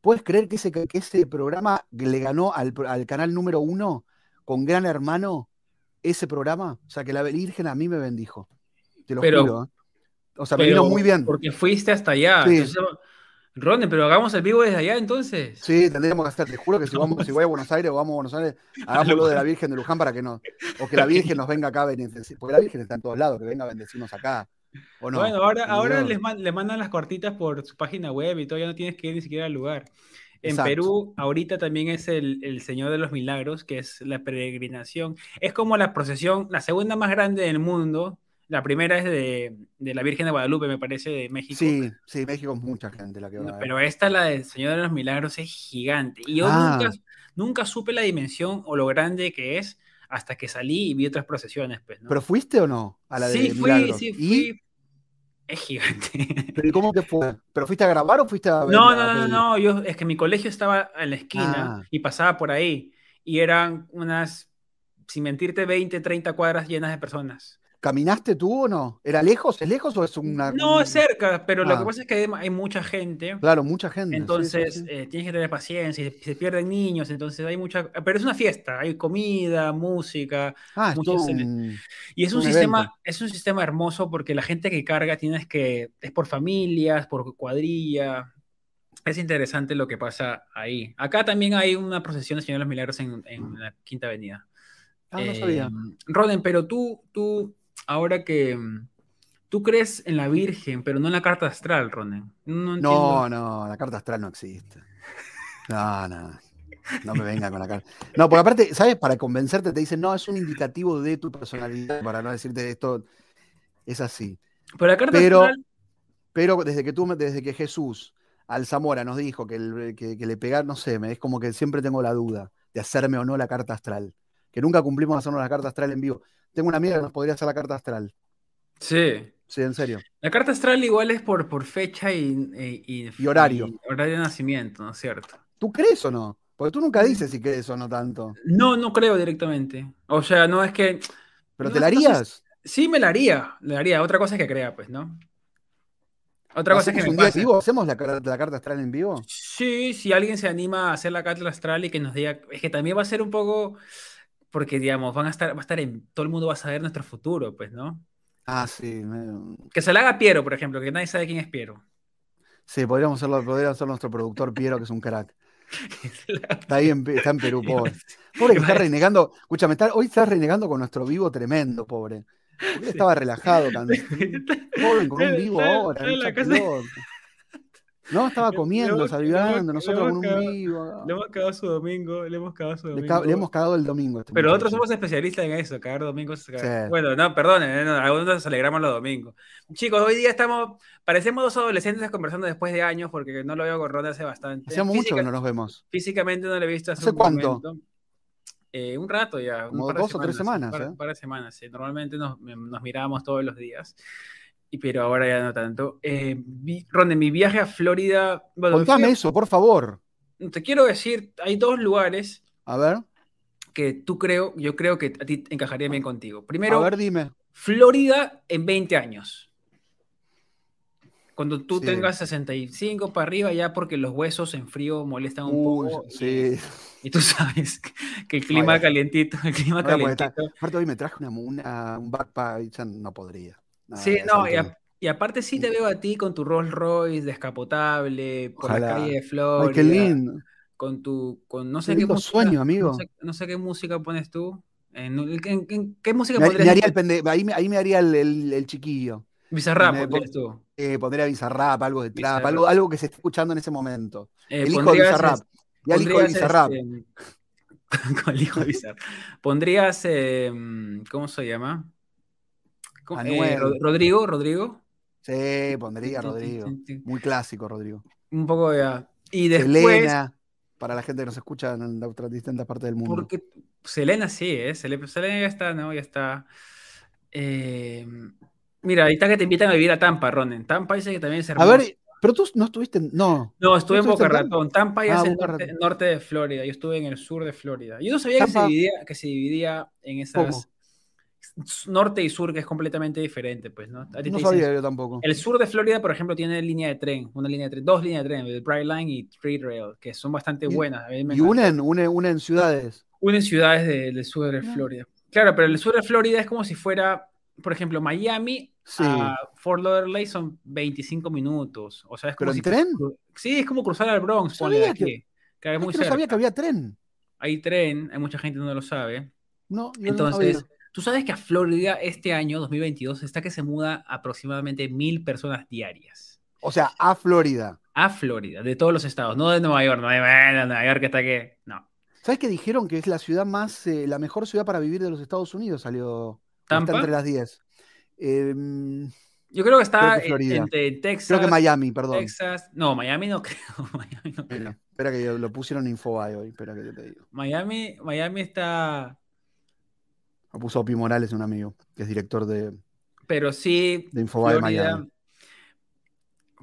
¿Puedes creer que ese, que ese programa le ganó al, canal número uno con Gran Hermano ese programa? O sea, que la Virgen a mí me bendijo. Te lo juro. ¿eh? O sea, me vino muy bien.
Porque fuiste hasta allá. Sí. Ronde, pero hagamos el vivo desde allá entonces.
Sí, tendríamos que hacer, te juro que si, vamos, si voy a Buenos Aires o vamos a Buenos Aires, *laughs* hagámoslo de la Virgen de Luján para que no, o que la Virgen nos venga acá a bendecir, porque la Virgen está en todos lados, que venga a bendecirnos acá. ¿o no?
Bueno, ahora, ahora les, mandan las cortitas por su página web y todo, ya no tienes que ir ni siquiera al lugar. En Perú, ahorita también es el, el, Señor de los Milagros, que es la peregrinación. Es como la procesión, la segunda más grande del mundo, la primera es de, la Virgen de Guadalupe, me parece, de México.
Sí, sí, México es mucha gente la que va.
pero esta, la del Señor de los Milagros, es gigante. Y yo ah. nunca, supe la dimensión o lo grande que es hasta que salí y vi otras procesiones. Pues,
¿Pero fuiste o no a la
sí, fui, Sí, fui, Es gigante. *laughs*
¿Pero cómo te fue? ¿Pero fuiste a grabar o fuiste a ver?
No, no, no, no, Yo, es que mi colegio estaba en la esquina ah. y pasaba por ahí. Y eran unas, sin mentirte, 20, 30 cuadras llenas de personas.
¿Caminaste tú o no? ¿Era lejos? ¿Es lejos o es una.?
No, es cerca, pero lo que ah. pasa es que hay mucha gente.
Claro, mucha gente.
Entonces eh, tienes que tener paciencia, se pierden niños, entonces hay mucha. Pero es una fiesta, hay comida, música.
Ah,
Y es un, sistema, es un sistema hermoso porque la gente que carga tienes que. es por familias, por cuadrilla. Es interesante lo que pasa ahí. Acá también hay una procesión de Señor de los Milagros en, la Quinta Avenida.
Ah, no sabía.
Em, Roden, pero tú, tú ahora que mm, tú crees en la Virgen, pero no en la carta astral, Ronen.
No, no, no, la carta astral no existe. No, no. No me venga con la carta. No, por aparte, ¿sabes? Para convencerte te dicen, no, es un indicativo de tu personalidad, para no decirte esto. Es así.
Pero la carta astral.
Pero desde que tú, desde que Jesús al Zamora nos dijo que, le pegar, no sé, me, es como que siempre tengo la duda de hacerme o no la carta astral. Que nunca cumplimos hacernos la carta astral en vivo. Tengo una amiga que nos podría hacer la carta astral.
Sí.
Sí, en serio.
La carta astral igual es por, por fecha y,
y, horario.
horario de nacimiento, ¿no es cierto?
¿Tú crees o no? Porque tú nunca dices si crees o no tanto.
No, no creo directamente. O sea, no es que.
¿Pero te la harías?
sí, me la haría. Le haría. Otra cosa es que crea, pues, ¿no? Otra cosa es que
me un día vivo? ¿Hacemos la, la, carta astral en vivo?
Sí, si alguien se anima a hacer la carta astral y que nos diga. Es que también va a ser un poco porque digamos, van a estar, va a estar en, todo el mundo va a saber nuestro futuro, pues, ¿no?
Ah, sí.
Que se la haga Piero, por ejemplo, que nadie sabe quién es Piero.
Sí, podríamos hacerlo, podría ser nuestro productor Piero, que es un crack. *laughs* Está ahí en, está en Perú, *laughs* pobre. Pobre que está renegando. Escúchame, está, hoy está renegando con nuestro vivo tremendo, pobre. Estaba relajado, pobre, *laughs* con un vivo ahora. No, estaba *laughs* comiendo, saludando, nosotros con un vivo.
Le hemos cagado su domingo, le hemos cagado su
domingo. Le, hemos cagado el domingo.
Este Pero nosotros somos especialistas en eso, cagar domingos. Bueno, no, perdón, eh, algunos nos alegramos los domingos. Chicos, hoy día estamos, parecemos dos adolescentes conversando después de años, porque no lo veo con Ronda hace bastante.
Hace mucho que no nos vemos.
Físicamente no lo he visto
hace, ¿Hace cuánto?
Eh, un rato ya.
Como dos o tres semanas.
Un par, de semanas, sí. Normalmente nos, nos mirábamos todos los días pero ahora ya no tanto. Eh, Ronde, mi viaje a Florida.
Contame eso, por favor.
Te quiero decir, hay dos lugares.
A ver.
Que tú creo, yo creo que a ti encajaría bien contigo. Primero,
a ver, dime.
Florida en 20 años. Cuando tú tengas 65 para arriba, ya porque los huesos en frío molestan un poco.
Sí.
Y, tú *laughs* sabes que el clima calientito, el clima calientito.
aparte, hoy me traje una, un backpack y ya no podría
sí, no, y, aparte sí te veo a ti con tu Rolls Royce descapotable, por la calle de Florida.
Ay, qué lindo.
Con tu, con no sé qué, música,
sueño, amigo.
No sé, qué música pones tú. ¿En, qué música
me, me haría el ahí, ahí, me haría el, el, chiquillo.
Bizarrap, pones tú.
Eh, pondría Bizarrap, algo de trap, algo, algo que se esté escuchando en ese momento. Eh, el hijo de Bizarrap. Al hijo de Bizarrap.
este, *laughs* con el hijo de Bizarrap. Pondrías, eh, ¿cómo se llama? ¿Cómo- eh, Rodrigo, Rodrigo.
Sí, pondría Rodrigo. Muy clásico, Rodrigo.
Un poco de... Y después,
Selena, para la gente que nos escucha en otras distintas partes del mundo.
porque Selena sí, ¿eh? Sele- Selena ya está, ¿no? Ya está. Eh, mira, ahorita que te invitan a vivir a Tampa, Ronen. Tampa dice que también es
A ver, pero tú no estuviste. No,
No, estuve en
¿No estuviste
Boca? Ratón. Tampa ya
Ah,
es el norte, de Florida. Yo estuve en el sur de Florida. Yo no sabía que se, dividía, que se dividía en esas
¿Cómo?
Norte y sur, que es completamente diferente, pues, ¿no? A ti te
no sabía yo tampoco.
El sur de Florida, por ejemplo, tiene línea de tren, una línea de tren, dos líneas de tren, el Bright Line y Street Rail, que son bastante
Y-
buenas. A mí me
Y unen, unen, unen ciudades.
Unen ciudades de- del sur de. Florida. Claro, pero el sur de Florida es como si fuera, por ejemplo, Miami
Sí.
a Fort Lauderdale son 25 minutos. O sea, es como
¿Pero en
si
tren?
Sí, es como cruzar al Bronx,
No
ponle de
sabía que-
aquí. Que es
Es
muy
que no sabía que había tren.
Hay tren, hay mucha gente que no lo sabe.
No, yo no
Entonces,
sabía.
Tú sabes que a Florida este año, 2022, está que se muda aproximadamente mil personas diarias.
O sea, a Florida.
A Florida, de todos los estados, no de Nueva York, no de bueno, Nueva York está que. No.
¿Sabes que dijeron que es la ciudad más, eh, la mejor ciudad para vivir de los Estados Unidos? Salió. o Está
¿Tampa?
entre las 10. Em,
Yo creo que está
Creo que
entre Texas.
creo que Miami, perdón.
Texas. No, Miami no *laughs* creo. Miami no creo.
Mira, espera que lo pusieron en Infobae hoy. Espera que yo te digo.
Miami, Miami está.
Lo puso Opi Morales, un amigo, que es director de,
Pero sí,
de Infobae
Florida.
Miami.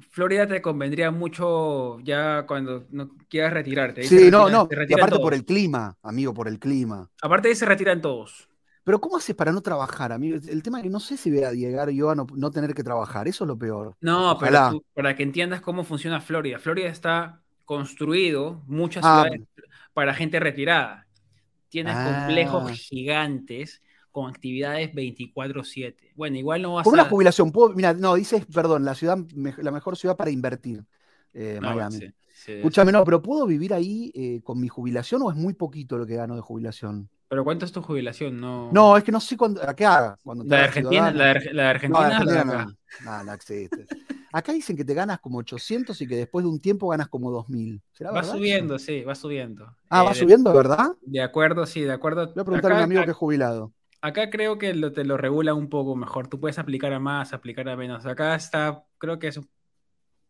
Florida te convendría mucho ya cuando no quieras retirarte. Ahí
Sí, no, no. Y aparte por el clima, amigo, por el clima.
Aparte de ahí se retiran todos.
Pero ¿cómo haces para no trabajar, amigo? El tema es que no sé si voy a llegar yo a no, no tener que trabajar. Eso es lo peor.
No,
Ojalá.
pero tú- para que entiendas cómo funciona Florida. Florida está construido, muchas
Ah.
ciudades para gente retirada. Tienes
Ah.
complejos gigantes con actividades 24/7. Bueno, igual no vas
Por una
a...
jubilación, puedo- mira, no, dices, perdón, la ciudad, me- la mejor ciudad para invertir, eh,
Ah,
Miami.
sí, sí.
Escúchame, no, pero ¿puedo vivir ahí eh, con mi jubilación o es muy poquito lo que gano de jubilación?
Pero ¿cuánto es tu jubilación? No,
No, es que no sé cuándo, ¿a qué haga? Cuando
la de Argentina, la de, Arge- la de
No,
Argentina,
de
la
Argentina *laughs* no, no, no existe. Acá dicen que te ganas como 800 y que después de un tiempo ganas como 2000. ¿Será
Va
verdad
subiendo, sí, va subiendo.
Ah,
Eh,
va
de-
subiendo, ¿verdad?
De acuerdo, sí, de acuerdo.
Voy a preguntar a
Acá-
mi amigo que es jubilado.
Acá creo que lo, te lo regula un poco mejor. Tú puedes aplicar a más, aplicar a menos. Acá está, creo que es, un-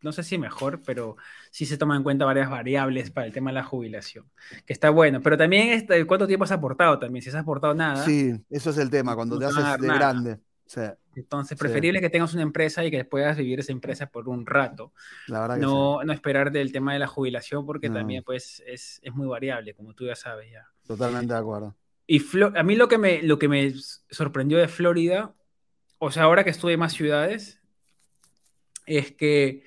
no sé si mejor, pero sí se toman en cuenta varias variables para el tema de la jubilación, que está bueno. Pero también este, cuánto tiempo has aportado también. Si has aportado nada,
Sí, eso es el tema, cuando
No
te
a
haces de
nada.
grande. Sí,
entonces
Sí.
preferible que tengas una empresa y que puedas vivir esa empresa por un rato.
la verdad que sí.
No, no esperar del tema de la jubilación porque
No.
también pues es, es muy variable, como tú ya sabes ya.
Totalmente de acuerdo.
Y Flo- a mí lo que, me, lo que me sorprendió de Florida, o sea, ahora que estuve en más ciudades, es que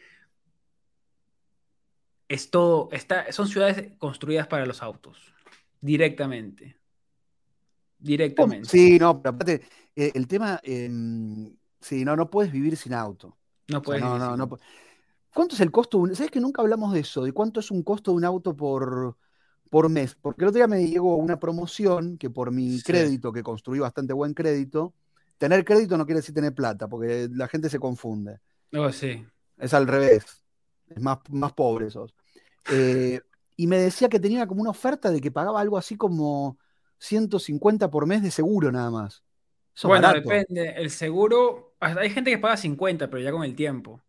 es todo, está, son ciudades construidas para los autos, directamente. Directamente.
Sí, no, pero aparte, eh, el tema, em, sí, no, no puedes vivir sin auto.
No
O sea,
puedes
no,
vivir
no, no pu- ¿Cuánto es el costo? ¿Sabes que nunca hablamos de eso? ¿De cuánto es un costo de un auto por, por mes? Porque el otro día me llegó una promoción que por mi
Sí.
crédito, que construí bastante buen crédito, tener crédito no quiere decir tener plata, porque la gente se confunde.
Oh, sí.
Es al revés. Es más, más pobre sos. Eh, y me decía que tenía como una oferta de que pagaba algo así como 150 por mes de seguro nada más. Eso
Bueno,
barato.
depende. El seguro, hay gente que paga 50, pero ya con el tiempo.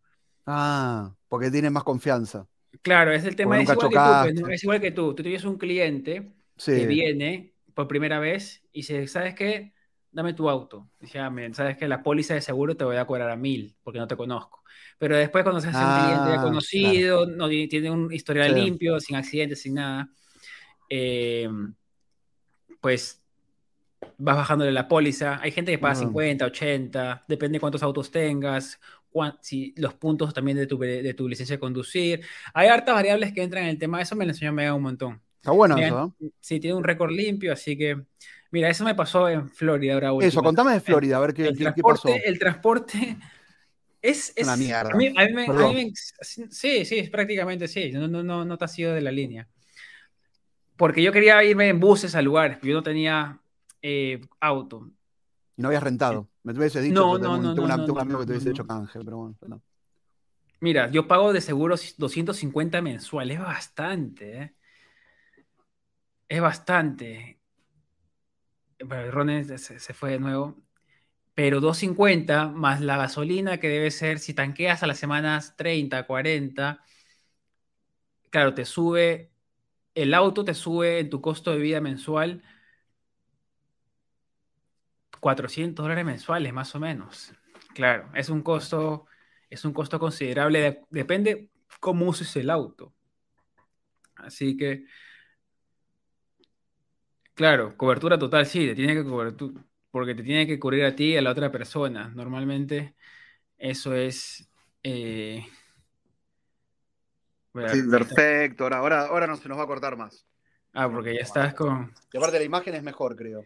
Ah, porque tiene más confianza.
Claro, es el tema, es igual que tú, pues. Es igual que tú. Tú tienes un cliente
Sí.
que viene por primera vez y dice, ¿sabes qué? Dame tu auto. Dice, "Ah, men, ¿sabes qué? La póliza de seguro te voy a cobrar a mil porque no te conozco. Pero después cuando se hace un cliente ya
Ah,
conocido, no, ti- tiene un historial
Sí.
limpio, sin accidentes, sin nada, eh, pues vas bajándole la póliza. Hay gente que paga
Ah.
50, 80, depende cuántos autos tengas, cuán- si, los puntos también de tu, de tu licencia de conducir. Hay hartas variables que entran en el tema. Eso me lo enseñó Mega un montón.
Está bueno eso, ¿eh?
Sí, tiene un récord limpio, así que. Mira, eso me pasó en Florida ahora
Eso,
último.
contame de Florida, a ver qué,
el,
qué- qué pasó.
el transporte es, es
Una mierda.
A mí, a mí me- a mí me- sí, sí, prácticamente sí. No, no, no, no te has ido de la línea. Porque yo quería irme en buses a lugares, pero yo no tenía eh, auto.
Y no habías rentado. Me hubiese dicho,
No, no, no,
un
no,
amigo que te hubiese hecho canje, pero bueno. no.
Mira, yo pago de seguros 250 mensuales, es bastante, ¿eh? Es bastante. Ron se, se fue de nuevo. Pero 2.50 más la gasolina que debe ser, si tanqueas a las semanas 30, 40, claro, te sube, el auto te sube en tu costo de vida mensual 400 dólares mensuales, más o menos. Claro, es un costo, es un costo considerable, depende cómo uses el auto. Así que, claro, cobertura total, sí, te tiene que cobertura, porque te tiene que cubrir a ti y a la otra persona. Normalmente eso es... Eh,
sí, perfecto, ahora, ahora, ahora no se nos va a cortar más.
Ah, porque ya estás con.
Y aparte la imagen es mejor, creo.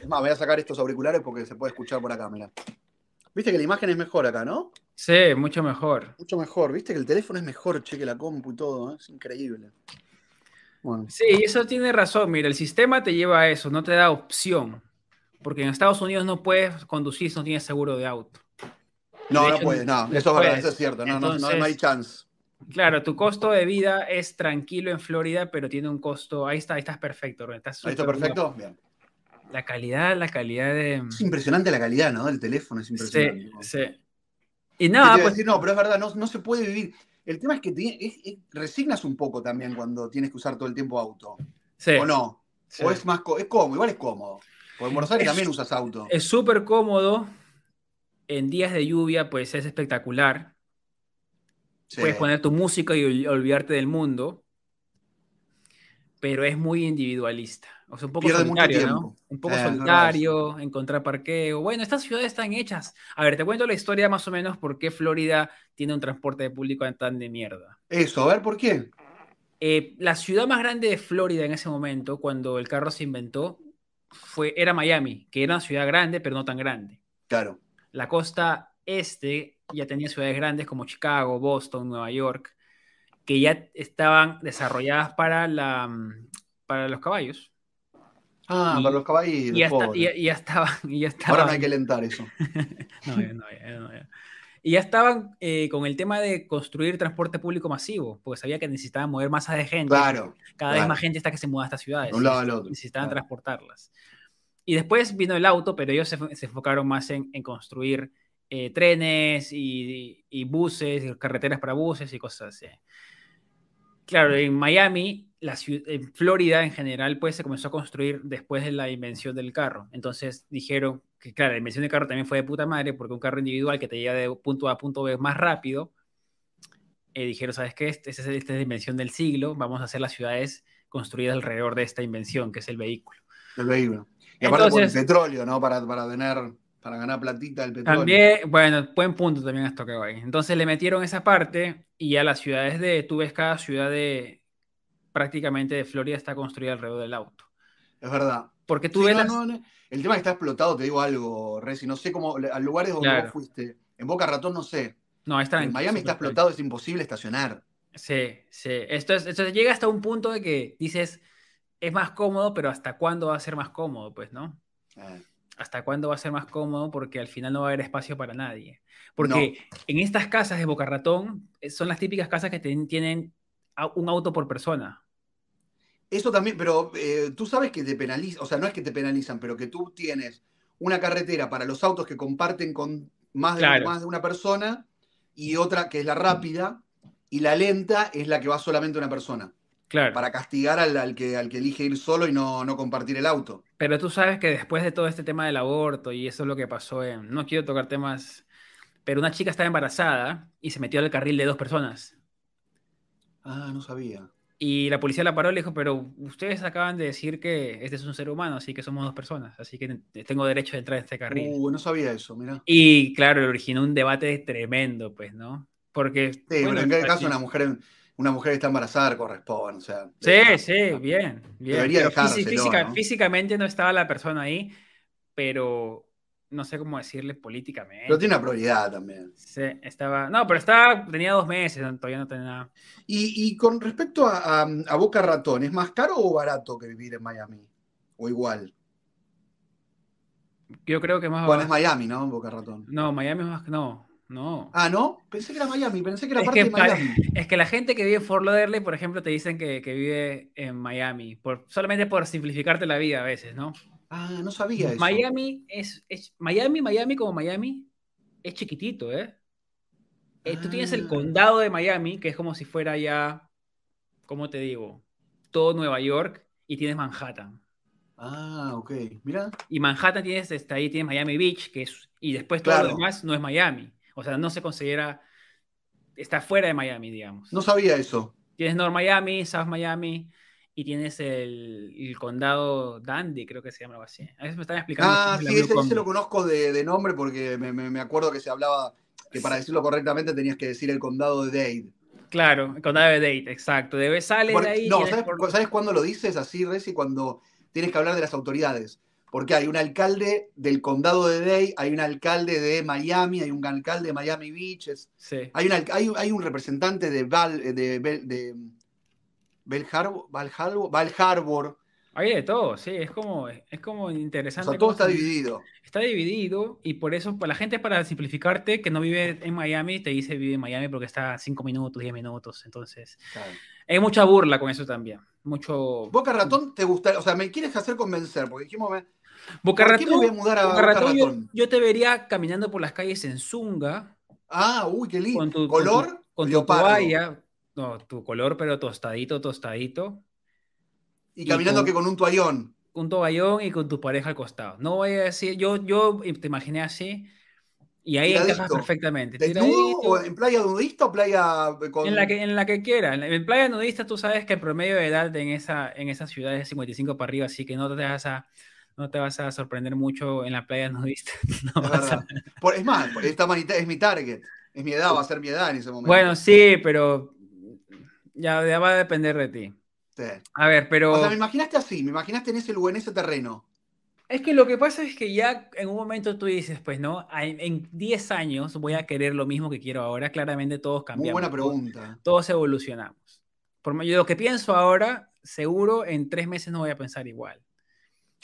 Es más, voy a sacar estos auriculares porque se puede escuchar por la cámara. Viste que la imagen es mejor acá, ¿no?
Sí, mucho mejor.
Mucho mejor. Viste que el teléfono es mejor, che, que la compu y todo. ¿eh? Es increíble.
Bueno. Sí, eso tiene razón. Mira, el sistema te lleva a eso, no te da opción. Porque en Estados Unidos no puedes conducir si no tienes seguro de auto.
No, no puedes, no. Eso es verdad, eso es cierto. No, no, no hay chance.
Claro, tu costo de vida es tranquilo en Florida, pero tiene un costo. Ahí está, ahí estás perfecto. Estás
ahí está perfecto. Bien.
La calidad, la calidad de.
Es impresionante la calidad, ¿no? Del teléfono es impresionante.
Sí, sí. Y nada,
pues. Decir, no, pero es verdad, no, no, se puede vivir. El tema es que resignas un poco también cuando tienes que usar todo el tiempo auto. Sí. ¿O no? O es más es cómodo, igual es cómodo. Porque en Buenos Aires también usas auto.
Es súper cómodo. En días de lluvia, pues es espectacular. Puedes poner tu música y olvidarte del mundo, pero es muy individualista. O sea, un poco solitario, ¿no? Un poco solitario, encontrar parqueo. Bueno, estas ciudades están hechas. A ver, te cuento la historia más o menos por qué Florida tiene un transporte público tan de mierda.
Eso, a ver, ¿por qué?
Eh, la ciudad más grande de Florida en ese momento, cuando el carro se inventó, fue, era Miami, que era una ciudad grande, pero no tan grande.
Claro.
La costa este ya tenía ciudades grandes como Chicago, Boston, Nueva York, que ya estaban desarrolladas para, la, mm, para los caballos.
Ah, para los caballos. Y
ya, estaban, *laughs*
Ahora no hay que lentar eso. *laughs*
no, no, no, y ya estaban eh, con el tema de construir transporte público masivo, porque sabía que necesitaban mover masas de gente.
Claro.
Cada vez más gente está que se muda a estas ciudades.
un lado al otro.
Necesitaban transportarlas. Y después vino el auto, pero ellos se, se enfocaron más en, en construir eh, trenes y, buses, y carreteras para buses y cosas así. Claro, en Miami, la en Florida en general, pues se comenzó a construir después de la invención del carro. Entonces dijeron que, claro, la invención del carro también fue de puta madre, porque un carro individual que te lleva de punto A a punto B más rápido, eh, dijeron, ¿sabes qué? Esta es, esta es la invención del siglo, vamos a hacer las ciudades construidas alrededor de esta invención, que es el vehículo.
El vehículo. Y aparte Entonces, el petróleo, ¿no? Para, para tener para ganar platita el petróleo.
También, bueno, buen punto también has tocado ahí. Entonces le metieron esa parte y ya las ciudades de, tú ves cada ciudad de, prácticamente de Florida está construida alrededor del auto.
Es verdad.
Porque tú ves
El tema que está explotado, te digo algo, Reci, no sé cómo, a lugares donde vos fuiste, en Boca Ratón no sé.
No, está
en Miami está explotado, es imposible estacionar.
Sí, sí. Esto, es, esto llega hasta un punto de que dices, es más cómodo, pero ¿hasta cuándo va a ser más cómodo? Pues, ¿no? Eh. ¿Hasta cuándo va a ser más cómodo? Porque al final no va a haber espacio para nadie. Porque en estas casas de Boca Ratón eh, son las típicas casas que tienen un auto por persona.
Eso también, pero eh, tú sabes que te penalizan, o sea, no es que te penalizan, pero que tú tienes una carretera para los autos que comparten con más de, más de una persona y otra que es la rápida y la lenta es la que va solamente una persona. Para castigar al, que, al que elige ir solo y no, compartir el auto.
Pero tú sabes que después de todo este tema del aborto y eso es lo que pasó en... No quiero tocar temas... Pero una chica estaba embarazada y se metió al carril de dos personas.
Ah, no sabía.
Y la policía la paró y le dijo, pero ustedes acaban de decir que este es un ser humano, así que somos dos personas, así que tengo derecho de entrar en este carril.
Uh, no sabía eso, mira.
Y claro, originó un debate tremendo, pues, ¿no? Porque...
Sí, bueno, en cada caso una mujer una mujer que está embarazada corresponde. O sea,
sí, sí, bien, bien. Físicamente no estaba la persona ahí, pero no sé cómo decirle políticamente.
Pero tiene una prioridad también.
Sí, estaba. No, pero estaba, tenía dos meses, todavía no tenía nada.
Y, con respecto a, Boca Ratón, ¿es más caro o barato que vivir en Miami? ¿O igual?
Yo creo que más.
Bueno, es Miami, ¿no? Boca Ratón.
No, Miami es más. No, No.
Ah, ¿no? Pensé que era Miami, pensé que era parte de Miami. *laughs*
Es que la gente que vive en Fort Lauderdale, por ejemplo, te dicen que, vive en Miami, por, solamente por simplificarte la vida a veces, ¿no?
Ah, no sabía eso.
Miami es, Miami, Miami como Miami es chiquitito, ¿eh? eh tú tienes el ah. condado de Miami, que es como si fuera ya, ¿cómo te digo? Todo Nueva York y tienes Manhattan.
Ah, ok. Mira.
Y Manhattan tienes, está ahí tienes Miami Beach, que es, y después todo lo demás no es Miami. O sea, no se considera, está fuera de Miami, digamos.
No sabía eso.
Tienes North Miami, South Miami y tienes el, condado Dandy, creo que se llama algo así. A veces me están explicando.
Ah, sí, ese, lo conozco de, nombre porque me, acuerdo que se hablaba que para decirlo correctamente tenías que decir el condado de Dade.
Claro, el condado de Dade, exacto. Debe salir de ahí.
No, ¿sabes, ¿sabes cuándo lo dices así, Reci? Cuando tienes que hablar de las autoridades porque hay un alcalde del condado de Dade, hay un alcalde de Miami, hay un alcalde de Miami Beach, hay, un, hay, un representante de Val, de, de, Bell Harbor, Val Harbor,
Hay de todo, sí, es como, es como interesante.
O sea, todo está dividido.
Está dividido y por eso, pues, la gente para simplificarte que no vive en Miami, te dice vive en Miami porque está 5 minutos, 10 minutos, entonces hay mucha burla con eso también. Mucho...
Boca Ratón te gusta, o sea, me quieres hacer convencer, porque dijimos,
Boca Ratón, Yo, te vería caminando por las calles en Zunga.
Ah, uy, qué lindo. Con tu, color,
con tu, toalla. No, tu color, pero tostadito, tostadito.
Y caminando que con un toallón.
Un toallón y con tu pareja al costado. No voy a decir, yo, yo te imaginé así. Y ahí encajas perfectamente.
o en playa nudista o playa con...
En la que, en la que quiera. En playa nudista tú sabes que el promedio de edad en esa, en esa ciudad es 55 para arriba, así que no te vas a no te vas a sorprender mucho en la playa nudista. *laughs*
es, más, esta manita es mi target, es mi edad, va a ser mi edad en ese momento.
Bueno, sí, pero ya, va a depender de ti. A ver, pero...
O sea, me imaginaste así, me imaginaste en ese lugar, en ese terreno.
Es que lo que pasa es que ya en un momento tú dices, pues, ¿no? En 10 años voy a querer lo mismo que quiero ahora. Claramente todos cambiamos.
Muy buena pregunta.
Todos, evolucionamos. Por yo lo que pienso ahora, seguro en tres meses no voy a pensar igual.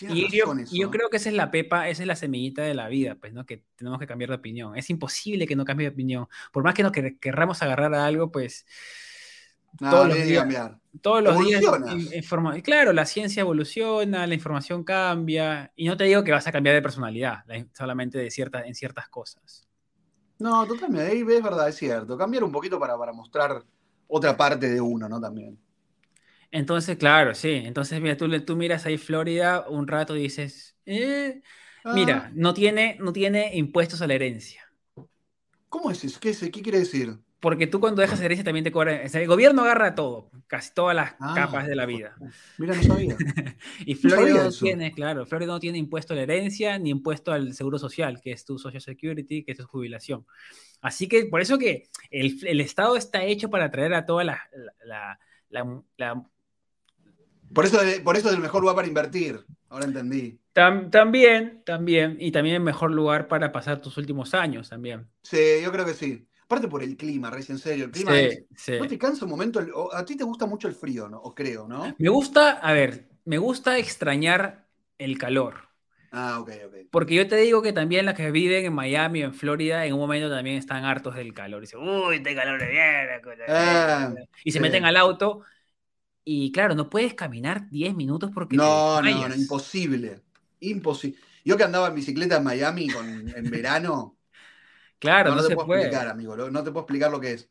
Y yo, creo que esa es la pepa, esa es la semillita de la vida, pues, ¿no? Que tenemos que cambiar de opinión. Es imposible que no cambie de opinión. Por más que no querramos agarrar a algo, pues.
Todos, los días, cambiar.
todos los días. Claro, la ciencia evoluciona, la información cambia. Y no te digo que vas a cambiar de personalidad, solamente de en ciertas cosas.
No, totalmente. Ahí es verdad, es cierto. Cambiar un poquito para, para mostrar otra parte de uno, ¿no? También.
Entonces, claro, sí. Entonces, mira, tú, tú miras ahí Florida un rato y dices, eh, mira, ah. no tiene, no tiene impuestos a la herencia.
¿Cómo es eso? ¿Qué, ¿Qué quiere decir?
Porque tú cuando dejas herencia también te cobran. El gobierno agarra todo, casi todas las ah, capas de la vida.
Mira, no sabía. *laughs*
y Florida no, tiene, claro, Florida no tiene impuesto a la herencia ni impuesto al seguro social, que es tu Social Security, que es tu jubilación. Así que por eso que el, Estado está hecho para atraer a toda la, la
por eso, por eso es el mejor lugar para invertir. Ahora entendí.
también, también. Y también el mejor lugar para pasar tus últimos años también.
Sí, yo creo que sí. Aparte por el clima, Rey, en serio. El clima ¿No te cansa un momento? a ti te gusta mucho el frío, ¿no? O creo, ¿no?
Me gusta, a ver, me gusta extrañar el calor.
Ah, ok, ok.
Porque yo te digo que también las que viven en Miami o en Florida, en un momento también están hartos del calor. Y dicen, uy, este calor de mierda. Ah, y se meten al auto y claro, no puedes caminar 10 minutos porque.
No, no, no, imposible. Imposible. Yo que andaba en bicicleta en Miami en verano.
Claro,
no, te puedo explicar, amigo. No te puedo explicar lo que es.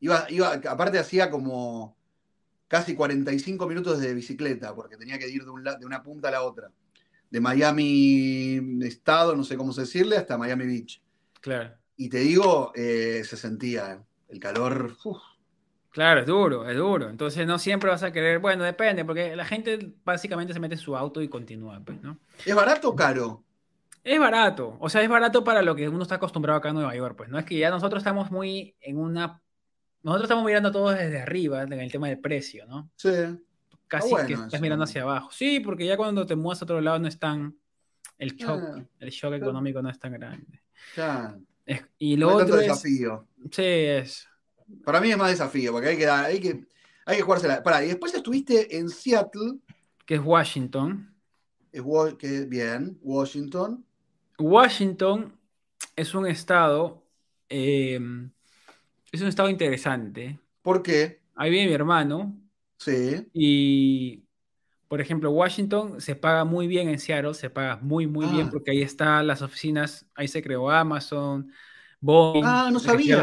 Iba, iba, aparte hacía como casi 45 minutos de bicicleta, porque tenía que ir de, de una punta a la otra. De Miami Estado, no sé cómo decirle, hasta Miami Beach.
Claro.
Y te digo, eh, se sentía el calor.
Claro, es duro, es duro. Entonces no siempre vas a querer, bueno, depende, porque la gente básicamente se mete en su auto y continúa, pues, ¿no?
¿Es barato o caro?
Es barato, o sea, es barato para lo que uno está acostumbrado acá en Nueva York, pues, ¿no? Es que ya nosotros estamos muy en una... Nosotros estamos mirando todo desde arriba, en el tema del precio, ¿no?
Sí.
Casi que estás mirando hacia abajo. Sí, porque ya cuando te mueves a otro lado no es tan... El shock, ah. el shock económico no es tan grande.
Ya.
y lo otro es...
desafío.
Sí, es
para mí es más desafío, porque hay que, hay que, hay que jugársela. Para, y después estuviste en Seattle.
Que es Washington.
Es, que, bien, Washington.
Washington es un estado eh, es un estado interesante.
¿Por qué?
Ahí viene mi hermano.
Sí.
Y, por ejemplo, Washington se paga muy bien en Seattle, se paga muy, muy bien
Ah.
porque ahí están las oficinas, ahí se creó Amazon, Boeing.
Ah, no sabía.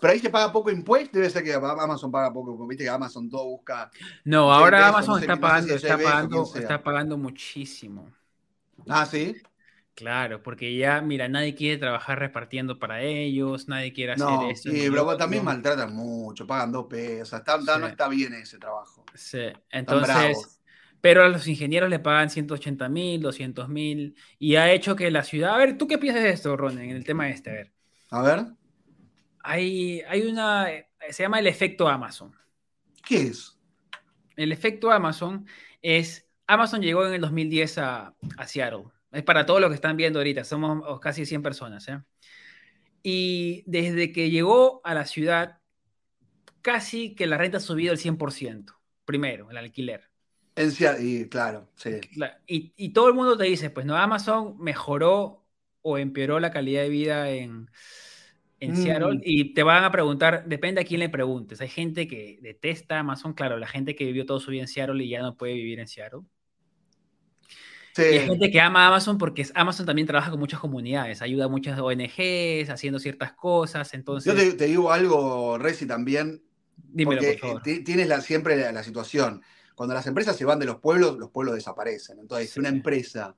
Pero ahí se paga poco impuesto, debe ser que Amazon paga poco, viste que Amazon todo busca.
No, ahora Amazon está pagando, está pagando, está pagando muchísimo.
Ah, sí.
Claro, porque ya, mira, nadie quiere trabajar repartiendo para ellos, nadie quiere hacer
No,
esto.
sí, pero también maltratan mucho, pagan dos pesos. Está,
Sí.
No está bien ese trabajo.
Sí, entonces, pero a los ingenieros le pagan 180 mil, 200 mil, y ha hecho que la ciudad, a ver, ¿tú qué piensas de esto, Ron, en el tema este? A ver,
A ver,
hay, hay una, eh, se llama el efecto Amazon.
¿qué es?
El efecto Amazon es, Amazon llegó en el 2010 a, a Seattle. Es para todos los que están viendo ahorita, somos casi 100 personas. ¿eh? Y desde que llegó a la ciudad, casi que la renta ha subido el 100%, primero, el alquiler.
Y claro, sí.
Y, y todo el mundo te dice, pues no, Amazon mejoró o empeoró la calidad de vida en, en
Mm.
Seattle y te van a preguntar, depende a quién le preguntes. Hay gente que detesta Amazon, claro, la gente que vivió todo su vida en Seattle y ya no puede vivir en Seattle.
Sí.
Y hay gente que ama Amazon porque Amazon también trabaja con muchas comunidades, ayuda a muchas ONGs haciendo ciertas cosas, entonces,
Yo te, te digo algo, Reci, también,
dímelo
porque
por favor.
ti- tienes la- siempre la, la situación. Cuando las empresas se van de los pueblos, los pueblos desaparecen. Entonces, si una empresa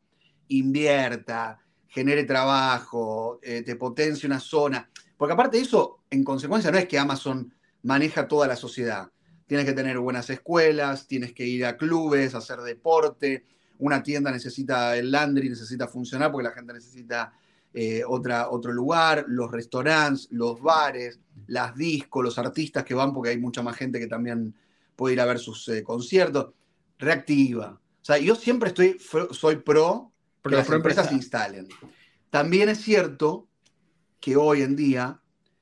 invierta, genere trabajo, eh, te potencie una zona. Porque aparte de eso, en consecuencia, no es que Amazon maneja toda la sociedad. Tienes que tener buenas escuelas, tienes que ir a clubes, hacer deporte. Una tienda necesita el landry, necesita funcionar porque la gente necesita eh, otra, otro lugar, los restaurantes, los bares, las discos, los artistas que van porque hay mucha más gente que también puede ir a ver sus eh, conciertos. Reactiva. O sea, yo siempre estoy, soy pro que las
pro
empresas se instalen. También es cierto que hoy en día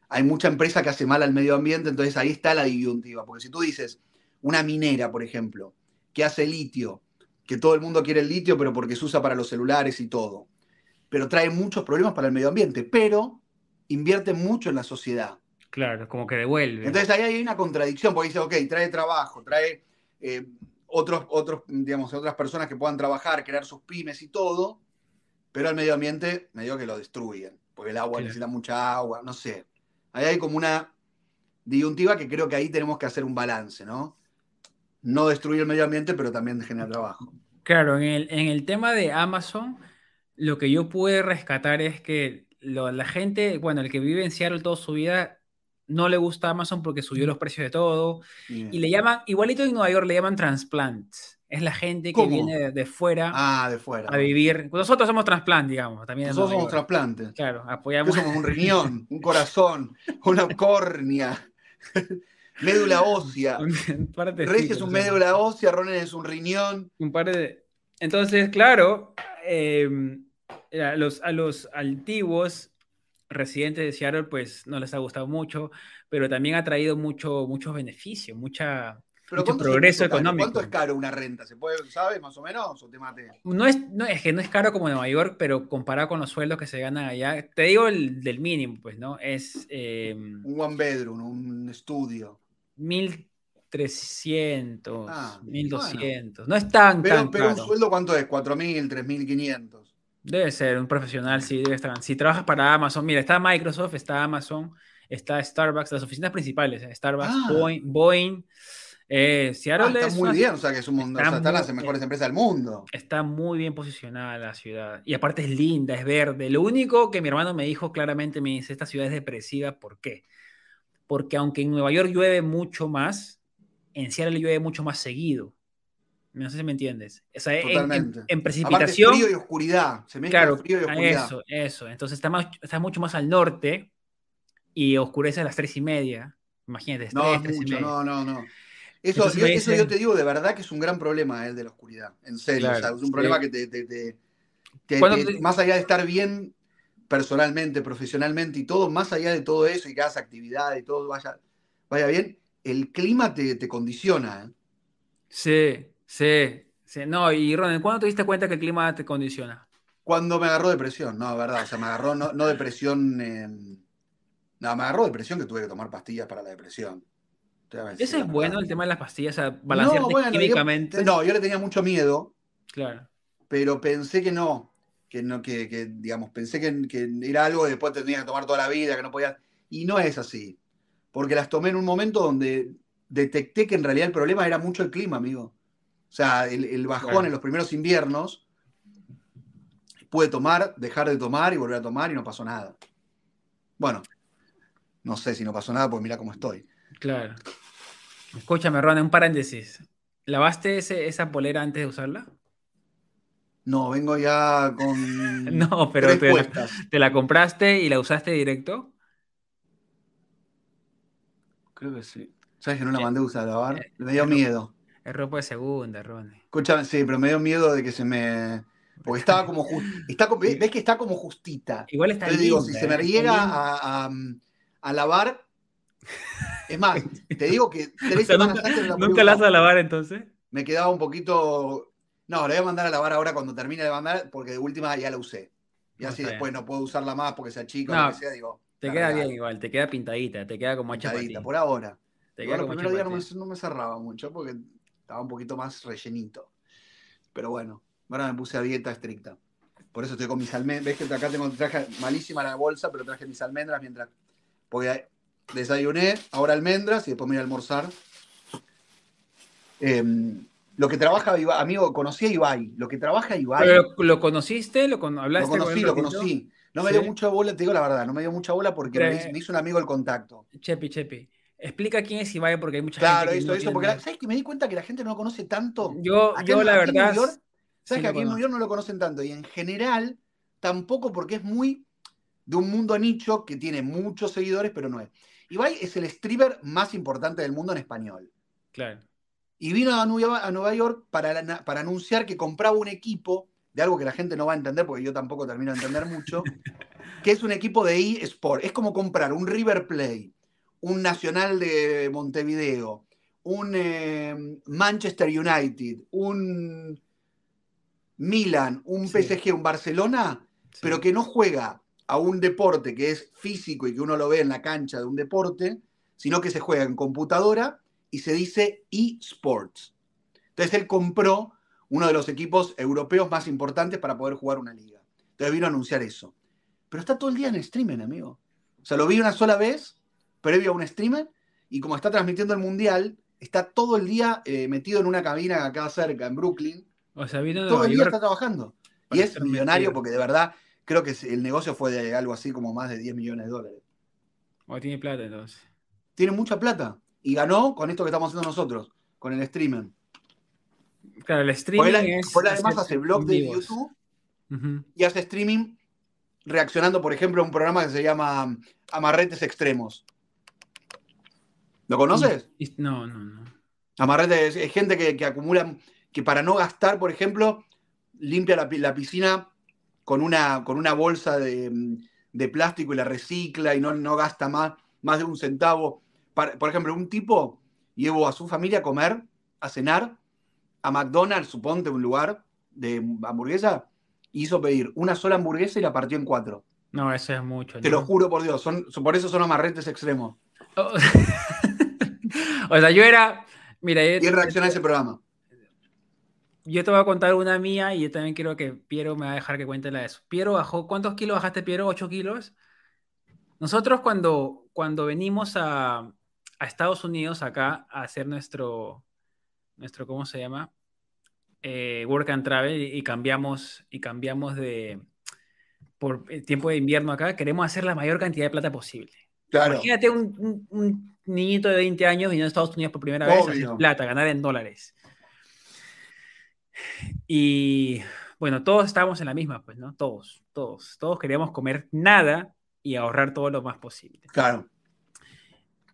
hay mucha empresa que hace mal al medio ambiente, entonces ahí está la disyuntiva. Porque si tú dices, una minera, por ejemplo, que hace litio, que todo el mundo quiere el litio, pero porque se usa para los celulares y todo, pero trae muchos problemas para el medio ambiente, pero invierte mucho en la sociedad.
Claro, como que devuelve.
Entonces ahí hay una contradicción, porque dice, ok, trae trabajo, trae eh, otros, otros, digamos, otras personas que puedan trabajar, crear sus pymes y todo, pero al medio ambiente medio que lo destruyen, porque el agua
Claro.
necesita mucha agua, no sé. Ahí hay como una disyuntiva que creo que ahí tenemos que hacer un balance, ¿no? No destruir el medio ambiente, pero también generar trabajo.
Claro, en el, en el tema de Amazon, lo que yo pude rescatar es que lo- la gente, bueno, el que vive en Seattle toda su vida, no le gusta Amazon porque subió los precios de todo. Y le llaman, igualito en Nueva York, le llaman transplants. Es la gente que
¿Cómo?
viene de, de fuera
Ah, de fuera.
a vivir. Nosotros somos transplant, digamos, también
Nosotros somos trasplantes.
Claro,
¿Qué
apoyamos.
somos? Un riñón, un corazón, una córnea, *laughs* médula ósea.
un *laughs* par de
Rey es un médula ósea, Ronen es un riñón.
Un par de... Entonces, claro, eh, a los, a los antiguos residentes de Seattle, pues no les ha gustado mucho, pero también ha traído mucho, muchos beneficios, mucha,
Pero
mucho
¿cuánto se
progreso económico.
¿Cuánto es caro una renta? ¿Se puede, sabe más o menos? ¿O te mate?
No es, no, es que no es caro como Nueva York, pero comparado con los sueldos que se ganan allá, te digo el del mínimo, pues, ¿no? Es eh,
Un one bedroom, un estudio.
1300,
Ah,
1200. No es tan,
Pero,
tan
pero un sueldo, ¿cuánto es? ¿4.000, 3.500?
Debe ser un profesional, sí, debe estar. Si trabajas para Amazon, mira, está Microsoft, está Amazon, está Starbucks, las oficinas principales, eh, Starbucks,
Ah.
Boeing, Boeing eh, Seattle
Ah, está
es
muy
una-
bien, o sea que es un mundo, o sea, están
muy
las mejores empresas del mundo.
está muy bien posicionada la ciudad. Y aparte es linda, es verde. Lo único que mi hermano me dijo claramente, me dice, esta ciudad es depresiva, ¿por qué? Porque aunque en Nueva York llueve mucho más, en Seattle llueve mucho más seguido. No sé si me entiendes. O sea, en- en,
Totalmente.
en
Aparte,
precipitación...
frío y oscuridad. Se mezcla
Claro,
frío y oscuridad.
eso, eso. Entonces está, más, está mucho más al norte y oscurece a las tres y media. Imagínate,
No,
tres,
es
tres y
mucho,
media.
no, no, no. Eso,
Entonces
yo,
me
eso
dicen-
yo te digo de verdad que es un gran problema el de la oscuridad. En serio.
Claro,
o sea, es un
sí.
problema que te, te- te- te- más allá de estar bien personalmente, profesionalmente y todo, más allá de todo eso y que hagas actividad y todo vaya, vaya bien, el clima te, te condiciona. ¿eh?
Sí, sí, sí. No, y Ronald, ¿cuándo te diste cuenta que el clima te condiciona?
Cuando me agarró depresión, no, verdad, o sea, me agarró no, no depresión, eh, No, me agarró depresión que tuve que tomar pastillas para la depresión.
Ese es bueno, el tema de las pastillas, o sea, balancearte no, químicamente.
no, yo le tenía mucho miedo.
Claro.
Pero pensé que no. Que no, que, que digamos, pensé que, que, era algo que después tendría que tomar toda la vida, que no podía. Y no es así. Porque las tomé en un momento donde detecté que en realidad el problema era mucho el clima, amigo. O sea, el, bajón en los primeros inviernos, pude tomar, dejar de tomar y volver a tomar y no pasó nada. Bueno, no sé si no pasó nada, porque mira cómo estoy.
Claro. Escúchame, Ron, un paréntesis. ¿Lavaste esa polera antes de usarla?
No, vengo ya con. *laughs*
no, pero te la, te la, compraste y la usaste directo.
Creo que sí. ¿Sabes que no la mandé a usar a lavar? Eh, me dio miedo.
Es ropa de segunda, Ron.
Escúchame, sí, pero me dio miedo de que se me. Porque *laughs* estaba como. Está, ¿Ves que está como justita?
Igual está
Entonces digo, si se me ¿eh? llega a, a lavar. *laughs* Es más, te digo que tres
semanas nunca, antes la ¿Nunca la vas a lavar entonces?
Me quedaba un poquito. No, la voy a mandar a lavar ahora cuando termine de mandar, porque de última ya la usé. Y así después no puedo usarla más porque sea chico o lo que sea, digo.
Te queda bien igual, te queda pintadita, te queda como
pintadita, por ahora. Te queda los primeros días no me, no me cerraba mucho porque estaba un poquito más rellenito. Pero bueno, ahora me puse a dieta estricta. Por eso estoy con mis almendras. Ves que acá tengo, traje malísima la bolsa, pero traje mis almendras mientras porque desayuné, ahora almendras y después me voy a almorzar. Em, lo que trabaja amigo, conocí a Ibai. Lo que trabaja Ibai.
¿Lo, conociste? ¿Lo hablaste
Lo conocí, lo conocí. No me dio mucha bola, te digo la verdad, no me dio mucha bola porque me, hizo, un amigo el contacto.
Chepi, Chepi. Explica quién es Ibai porque hay mucha
gente.
Claro,
eso, eso, porque ¿sabes que me di cuenta que la gente no lo conoce tanto?
Yo, yo la verdad.
¿Sabes que aquí en York no lo conocen tanto? Y en general, tampoco porque es muy de un mundo nicho que tiene muchos seguidores, pero no es. Ibai es el streamer más importante del mundo en español.
Claro.
Y vino a Nueva, York para, para anunciar que compraba un equipo de algo que la gente no va a entender, porque yo tampoco termino de entender mucho, *laughs* que es un equipo de eSport. Es como comprar un River Play, un Nacional de Montevideo, un eh, Manchester United, un Milan, un PSG, un Barcelona, pero que no juega a un deporte que es físico y que uno lo ve en la cancha de un deporte, sino que se juega en computadora y se dice eSports. Entonces él compró uno de los equipos europeos más importantes para poder jugar una liga. Entonces vino a anunciar eso. Pero está todo el día en streaming, amigo. O sea, lo vi una sola vez, previo a un streamer, y como está transmitiendo el mundial, está todo el día eh, metido en una cabina acá cerca, en Brooklyn.
O sea, vino
todo el día está trabajando. Y es millonario porque de verdad creo que el negocio fue de algo así como más de 10 millones de dólares.
O tiene plata entonces.
Tiene mucha plata. Y ganó con esto que estamos haciendo nosotros, con el streaming.
Claro, el streaming es.
además hace blog de YouTube y hace streaming reaccionando, por ejemplo, a un programa que se llama Amarretes Extremos. ¿Lo conoces?
no, no, no.
Amarretes es, gente que, acumula, que para no gastar, por ejemplo, limpia la piscina con una, con una bolsa de, plástico y la recicla y no, no gasta más, más de un centavo. Por ejemplo, un tipo llevó a su familia a comer, a cenar, a McDonald's, suponte un lugar de hamburguesa, hizo pedir una sola hamburguesa y la partió en cuatro.
No, eso es mucho.
Te lo juro por Dios, son, por eso son amarretes extremos.
Oh. *laughs* o sea, yo era. Mira,
y reacciona a ese programa
yo te voy a contar una mía y yo también quiero que Piero me va a dejar que cuente la de eso. Piero bajó, ¿cuántos kilos bajaste, Piero? ¿8 kilos? Nosotros cuando, cuando venimos a, Estados Unidos acá a hacer nuestro, nuestro ¿cómo se llama? Eh, work and Travel y, cambiamos, y cambiamos de, por tiempo de invierno acá, queremos hacer la mayor cantidad de plata posible.
Claro.
Imagínate un, niñito de 20 años viniendo a Estados Unidos por primera vez, hacer plata, ganar en dólares. Y bueno, todos estábamos en la misma, pues, ¿no? Todos, todos, todos queríamos comer nada y ahorrar todo lo más posible.
Claro.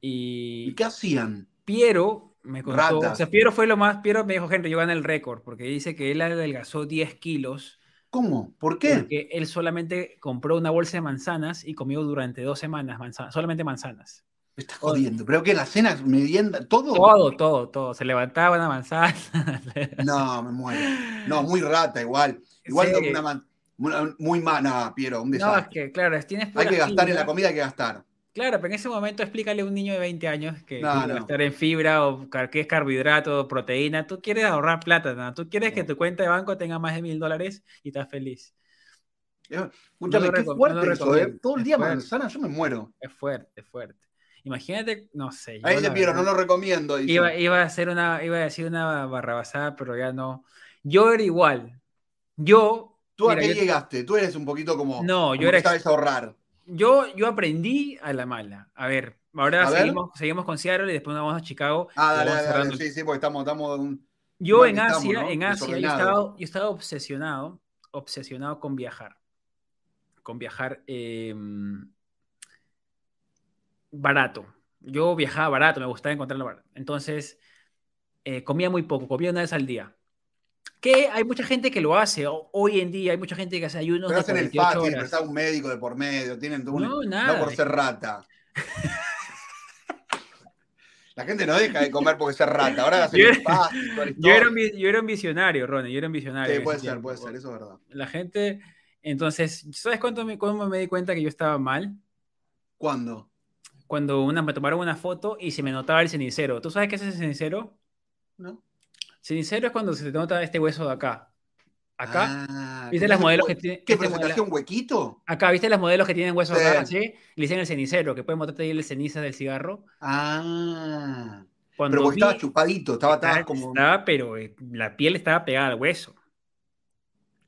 Y,
qué hacían?
Piero me contó, o sea, Piero fue lo más, Piero me dijo, gente, yo gané el récord, porque dice que él adelgazó 10 kilos.
¿Cómo? ¿Por qué?
Porque él solamente compró una bolsa de manzanas y comió durante dos semanas manzanas, solamente manzanas.
Me estás jodiendo. ¿Pero que las cenas, merienda, todo?
Todo, todo, todo. Se levantaba una manzana. *laughs*
no, me muero. No, muy rata igual. Igual que una muy mala, Piero, un desastre.
No, es que, claro, tienes
Hay que gastar en la comida, hay que gastar.
Claro, pero en ese momento explícale a un niño de 20 años que
No,
quiere
no.
gastar en fibra o que es carbohidrato, proteína. Tú quieres ahorrar plata, ¿no? Tú quieres que tu cuenta de banco tenga más de mil dólares y estás feliz.
Escúchame, qué fuerte eso, ¿eh? Todo el
Es
día
fuerte.
manzana, yo me muero.
Es fuerte, es fuerte. Imagínate, no sé. yo
Ahí le vieron, no lo recomiendo.
Iba, iba a hacer una, iba a decir una barrabasada, pero ya no. Yo era igual. Yo,
¿Tú a qué
yo-
llegaste? Tú eres un poquito como.
No,
como
yo era
sabes ahorrar.
Yo, yo aprendí a la mala. A ver, ahora
A ver.
seguimos, seguimos con Seattle y después nos vamos a Chicago.
Ah, dale, dale,
cerrando
dale. Sí, sí, porque estamos, estamos un-
Yo en
estamos,
Asia,
¿no?
en Asia, yo estaba, yo estaba obsesionado, obsesionado con viajar. Con viajar eh, barato. Yo viajaba barato, me gustaba encontrarlo barato. Entonces, eh, comía muy poco, comía una vez al día. Que hay mucha gente que lo hace. Hoy en día hay mucha gente que hace ayunos
Pero hacen el
48
fácil, pero está un médico de por medio, tienen todo un-
No, nada.
por ser rata. La gente no deja de comer porque ser rata. Ahora hacen
Yo era-
fácil, *laughs*
Yo era, un,
historia.
vi- yo era un visionario, Ronnie, yo era un visionario.
Sí, puede ser,
tiempo.
puede ser, eso es verdad.
La gente, entonces, ¿sabes cuánto me, cómo me di cuenta que yo estaba mal?
¿Cuándo?
Cuando una, me tomaron una foto y se me notaba el cenicero. ¿Tú sabes qué es el cenicero?
¿No?
Cenicero es cuando se te nota este hueso de acá. Acá,
Ah,
¿viste
¿cómo
las modelos que tienen?
¿Qué
este modelo-
¿Un huequito?
Acá, ¿viste las modelos que tienen huesos
Sí.
acá? ¿sí? Le dicen el cenicero, que pueden mostrarte ahí el ceniza del cigarro.
Ah.
Cuando
Pero
vi-
estaba chupadito, estaba, estaba
estaba-
como.
estaba, pero eh, la piel estaba pegada al hueso.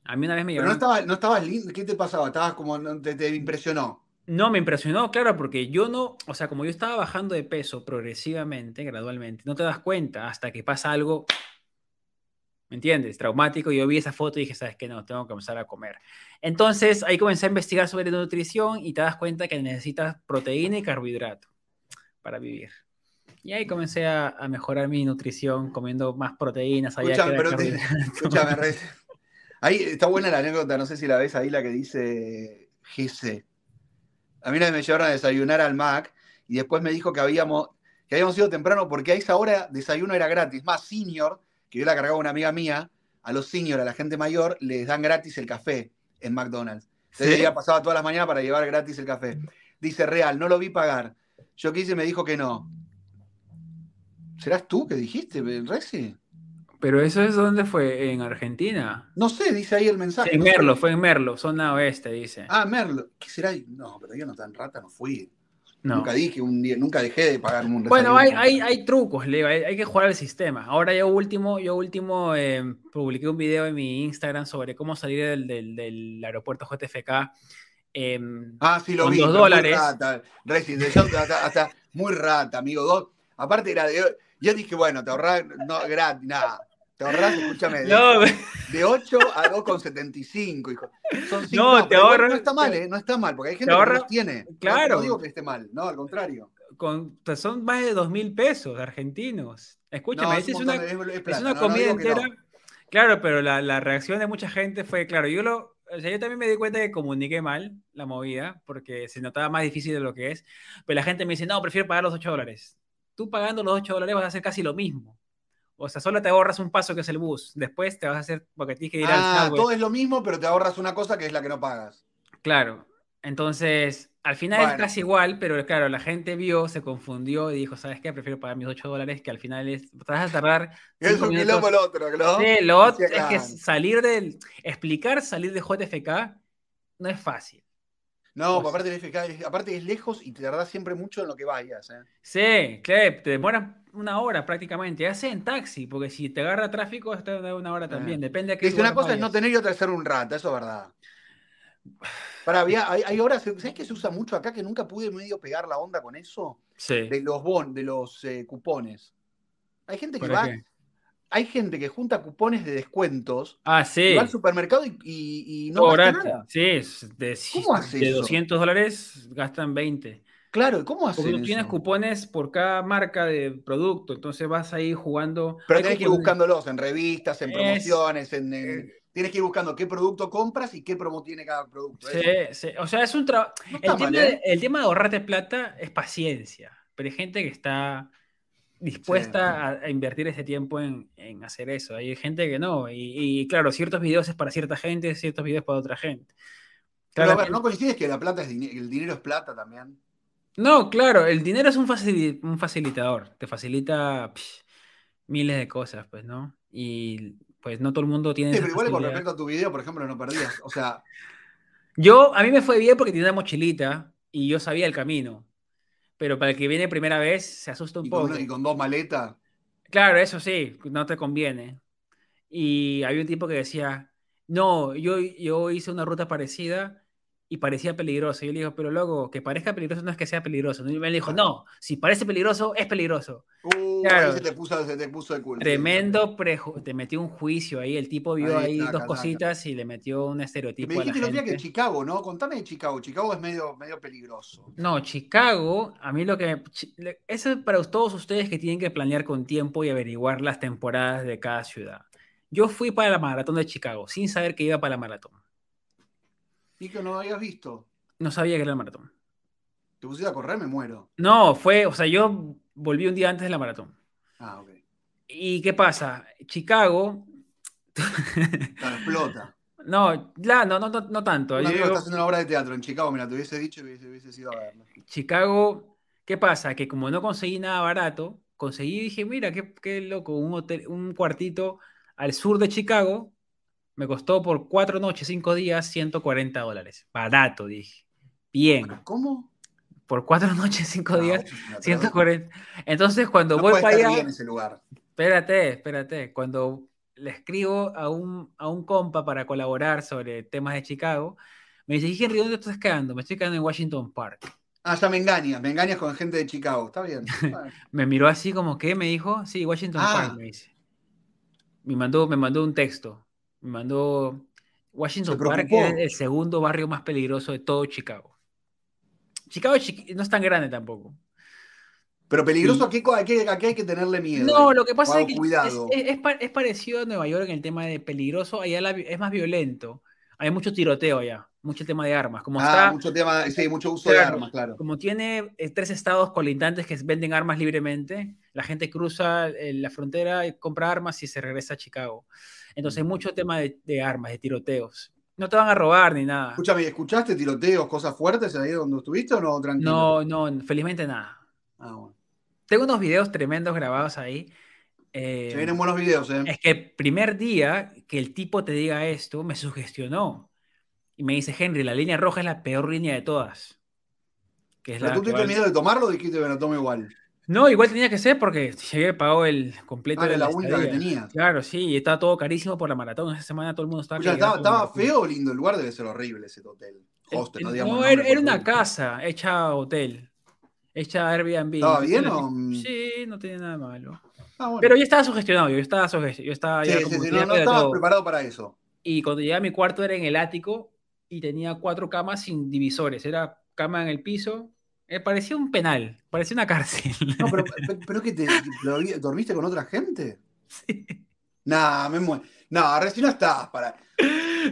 A mí una vez me
Pero no
llevaron-
estabas no estabas lindo. ¿Qué te pasaba? Estabas como. te impresionó.
No, me impresionó, claro, porque yo no, o sea, como yo estaba bajando de peso progresivamente, gradualmente, no te das cuenta hasta que pasa algo, ¿me entiendes? Traumático. Yo vi esa foto y dije, ¿sabes qué? No, tengo que comenzar a comer. Entonces ahí comencé a investigar sobre nutrición y te das cuenta que necesitas proteína y carbohidrato para vivir. Y ahí comencé a, a mejorar mi nutrición comiendo más proteínas. que
Escúchame, pero te-. Escúchame, Re- Ahí está buena la anécdota, no sé si la ves ahí, la que dice GC. A mí una vez me llevaron a desayunar al Mac y después me dijo que habíamos, que habíamos ido temprano porque a esa hora desayuno era gratis. Más senior, que yo la cargaba una amiga mía, a los senior, a la gente mayor, les dan gratis el café en McDonald's. Entonces
¿Sí?
ella pasaba todas las mañanas para llevar gratis el café. Dice Real, no lo vi pagar. Yo quise y me dijo que no. ¿Serás tú que dijiste, Rexy?
Pero eso es donde fue, en Argentina.
No sé, dice ahí el mensaje.
en. Merlo, fue en Merlo, zona oeste, dice.
Ah, Merlo. ¿Qué será? No, pero yo no tan rata no fui.
No.
Nunca dije un día, nunca dejé de pagar un
Bueno, hay, hay, hay trucos, Leo, hay, hay que jugar al sistema. Ahora yo último, yo último eh, publiqué un video en mi Instagram sobre cómo salir del, del, del aeropuerto JFK. eh,
Ah, sí, lo
con
vi.
dos dólares.
Rata, hasta, hasta muy rata, amigo. Dos. Aparte era de. Yo dije, bueno, te ahorrás, no, gratis, nada. Te ahorrás, escúchame, de,
no,
de 8 a 2,75, hijo. Son cinco,
No, te ahorras-
No está mal, ¿eh? No está mal, porque hay gente
te
que no
ahorras-
los tiene. No,
claro.
No digo que esté mal, no, al contrario.
con, pues son más de dos mil pesos argentinos. Escúchame,
No,
es,
un
una,
de- es
es comida entera. Claro, pero la, la reacción de mucha gente fue, claro, yo lo, o sea, yo también me di cuenta que comuniqué mal la movida, porque se notaba más difícil de lo que es, pero la gente me dice, no, prefiero pagar los 8 dólares. Tú pagando los 8 dólares vas a hacer casi lo mismo. O sea, solo te ahorras un paso que es el bus. Después te vas a hacer, porque tienes que ir
Ah,
al subway.
todo es lo mismo, pero te ahorras una cosa que es la que no pagas.
Claro. Entonces, al final es casi igual, pero claro, la gente vio, se confundió y dijo, ¿sabes qué? Prefiero pagar mis 8 dólares que al final es, te vas a tardar *laughs*
Es un quilombo el otro, ¿no?
Sí, lo otro es que salir del, explicar salir de JFK no es fácil.
No,
Pues-
aparte, del FK aparte es lejos y te tardás siempre mucho en lo que vayas. ¿eh?
Sí, claro, te demoras una hora prácticamente, ya sea en taxi, porque si te agarra tráfico, te da una hora también, depende a qué
Dice, una cosa es no tener y otra es ser un rata, eso es verdad. Para, había, hay, hay horas, ¿sabes qué se usa mucho acá que nunca pude medio pegar la onda con eso?
Sí.
De los bon, de los eh, cupones. Hay gente que
¿Para
va,
qué?
Hay gente que junta cupones de descuentos,
Ah,
y
sí.
va al supermercado y, y- y no gasta nada.
Sí, es de,
¿Cómo hace
de
eso?
200 dólares gastan 20.
Claro, ¿cómo hacen
Porque tú tienes
eso?
cupones por cada marca de producto, entonces vas ahí jugando.
Pero
hay
tenés que ir buscándolos en revistas, en
Es-
promociones, en, en- tienes que ir buscando qué producto compras y qué promo tiene cada producto.
Sí, sí. O sea, es un trabajo.
No
El,
¿eh?
el tema de ahorrarte plata es paciencia, pero hay gente que está dispuesta a, a invertir ese tiempo en, en hacer eso. Hay gente que no. Y, y, claro, ciertos videos es para cierta gente, ciertos videos para otra gente.
Pero a ver, ¿no coincides que la plata es dinero, el dinero es plata también?
No, claro, el dinero es un, facilitador, te facilita miles de cosas, pues, ¿no? Y pues no todo el mundo tiene...
Sí, pero igual con respecto a tu video, por ejemplo, no perdías, o sea...
Yo, a mí me fue bien porque tenía una mochilita y yo sabía el camino, pero para el que viene primera vez se asusta un poco.
y con dos maletas.
Claro, eso sí, no te conviene. Y había un tipo que decía, no, yo, yo hice una ruta parecida y parecía peligroso. Y yo le digo, pero luego, que parezca peligroso no es que sea peligroso. Y me dijo, no, si parece peligroso, es peligroso.
Uh, claro. se te puso, se te puso de culo.
Tremendo prejuicio, te metió un juicio ahí. El tipo vio ahí, dos cositas y le metió un estereotipo.
Me dijiste los que Chicago, ¿no? Contame de Chicago. Chicago es medio, medio peligroso.
No, Chicago, a mí lo que. Eso es para todos ustedes que tienen que planear con tiempo y averiguar las temporadas de cada ciudad. Yo fui para la maratón de Chicago sin saber que iba para la maratón.
¿Y que no lo habías visto?
No sabía que era el maratón.
¿Te pusiste a correr? Me muero.
No, fue, o sea, yo volví un día antes de la maratón.
Ah, ok.
¿Y qué pasa? Chicago.
explota. *laughs*
No, no, no, no, no tanto.
Amigo está haciendo una obra de teatro en Chicago, mira, te hubiese dicho y hubiese, hubiese ido a verlo.
Chicago, ¿qué pasa? Que como no conseguí nada barato, conseguí, dije, mira, qué, qué loco, un, hotel, un cuartito al sur de Chicago, me costó por cuatro noches, cinco días, 140 dólares. Barato, dije. Bien.
¿Cómo?
Por cuatro *laughs* noches, cinco días, 140. Entonces, cuando voy para allá.
ese lugar.
Espérate, espérate. Cuando le escribo a un, a un compa para colaborar sobre temas de Chicago, me dice, Henry, ¿dónde estás quedando? Me estoy quedando en Washington Park.
Ah, ya me engañas, me engañas con gente de Chicago, está bien. *laughs*
me miró así como que me dijo, sí, Washington ah. Park, me dice. Me mandó, me mandó un texto me mandó Washington Park, es el segundo barrio más peligroso de todo Chicago. Chicago no es tan grande tampoco.
Pero peligroso, aquí, hay que tenerle miedo.
No, lo que pasa es que Es, parecido a Nueva York en el tema de peligroso, allá es más violento. Hay mucho tiroteo allá, mucho tema de armas. Como ah,
mucho tema, sí, mucho uso de armas, claro.
Como tiene eh, tres estados colindantes que venden armas libremente, la gente cruza eh, la frontera, y compra armas y se regresa a Chicago. Entonces mucho tema de, armas, de tiroteos. No te van a robar ni nada.
Escúchame, ¿escuchaste tiroteos, cosas fuertes ahí donde estuviste o no?
Tranquilo. No, no, felizmente nada. Ah, bueno. Tengo unos videos tremendos grabados ahí.
Eh, Se vienen buenos videos, ¿eh?
Es que el primer día que el tipo te diga esto, me sugestionó. Y me dice, Henry, la línea roja es la peor línea de todas.
Que ¿Pero tú tienes miedo de tomarlo o dijiste, bueno, tomo igual?
No, igual tenía que ser porque se había pagado el completo
ah, de la, única que tenía.
Claro, sí, y estaba todo carísimo por la maratón. Esa semana todo el mundo estaba.
estaba, feo o lindo el lugar, debe ser horrible ese hotel.
Hostel, no, no era, una casa hecha hotel, hecha Airbnb.
¿Estaba bien o.?
Sí, no tenía nada malo. Ah, Pero yo estaba sugestionado, yo estaba sugestionado. Yo estaba
sí, sí, sí, no, no estaba preparado para eso.
Y cuando llegué a mi cuarto era en el ático y tenía cuatro camas sin divisores. Era cama en el piso, eh, parecía un penal, parecía una cárcel.
No, pero, *laughs* pero que te, dormiste con otra gente. Sí. Nah, me muero. No, recién no estás para.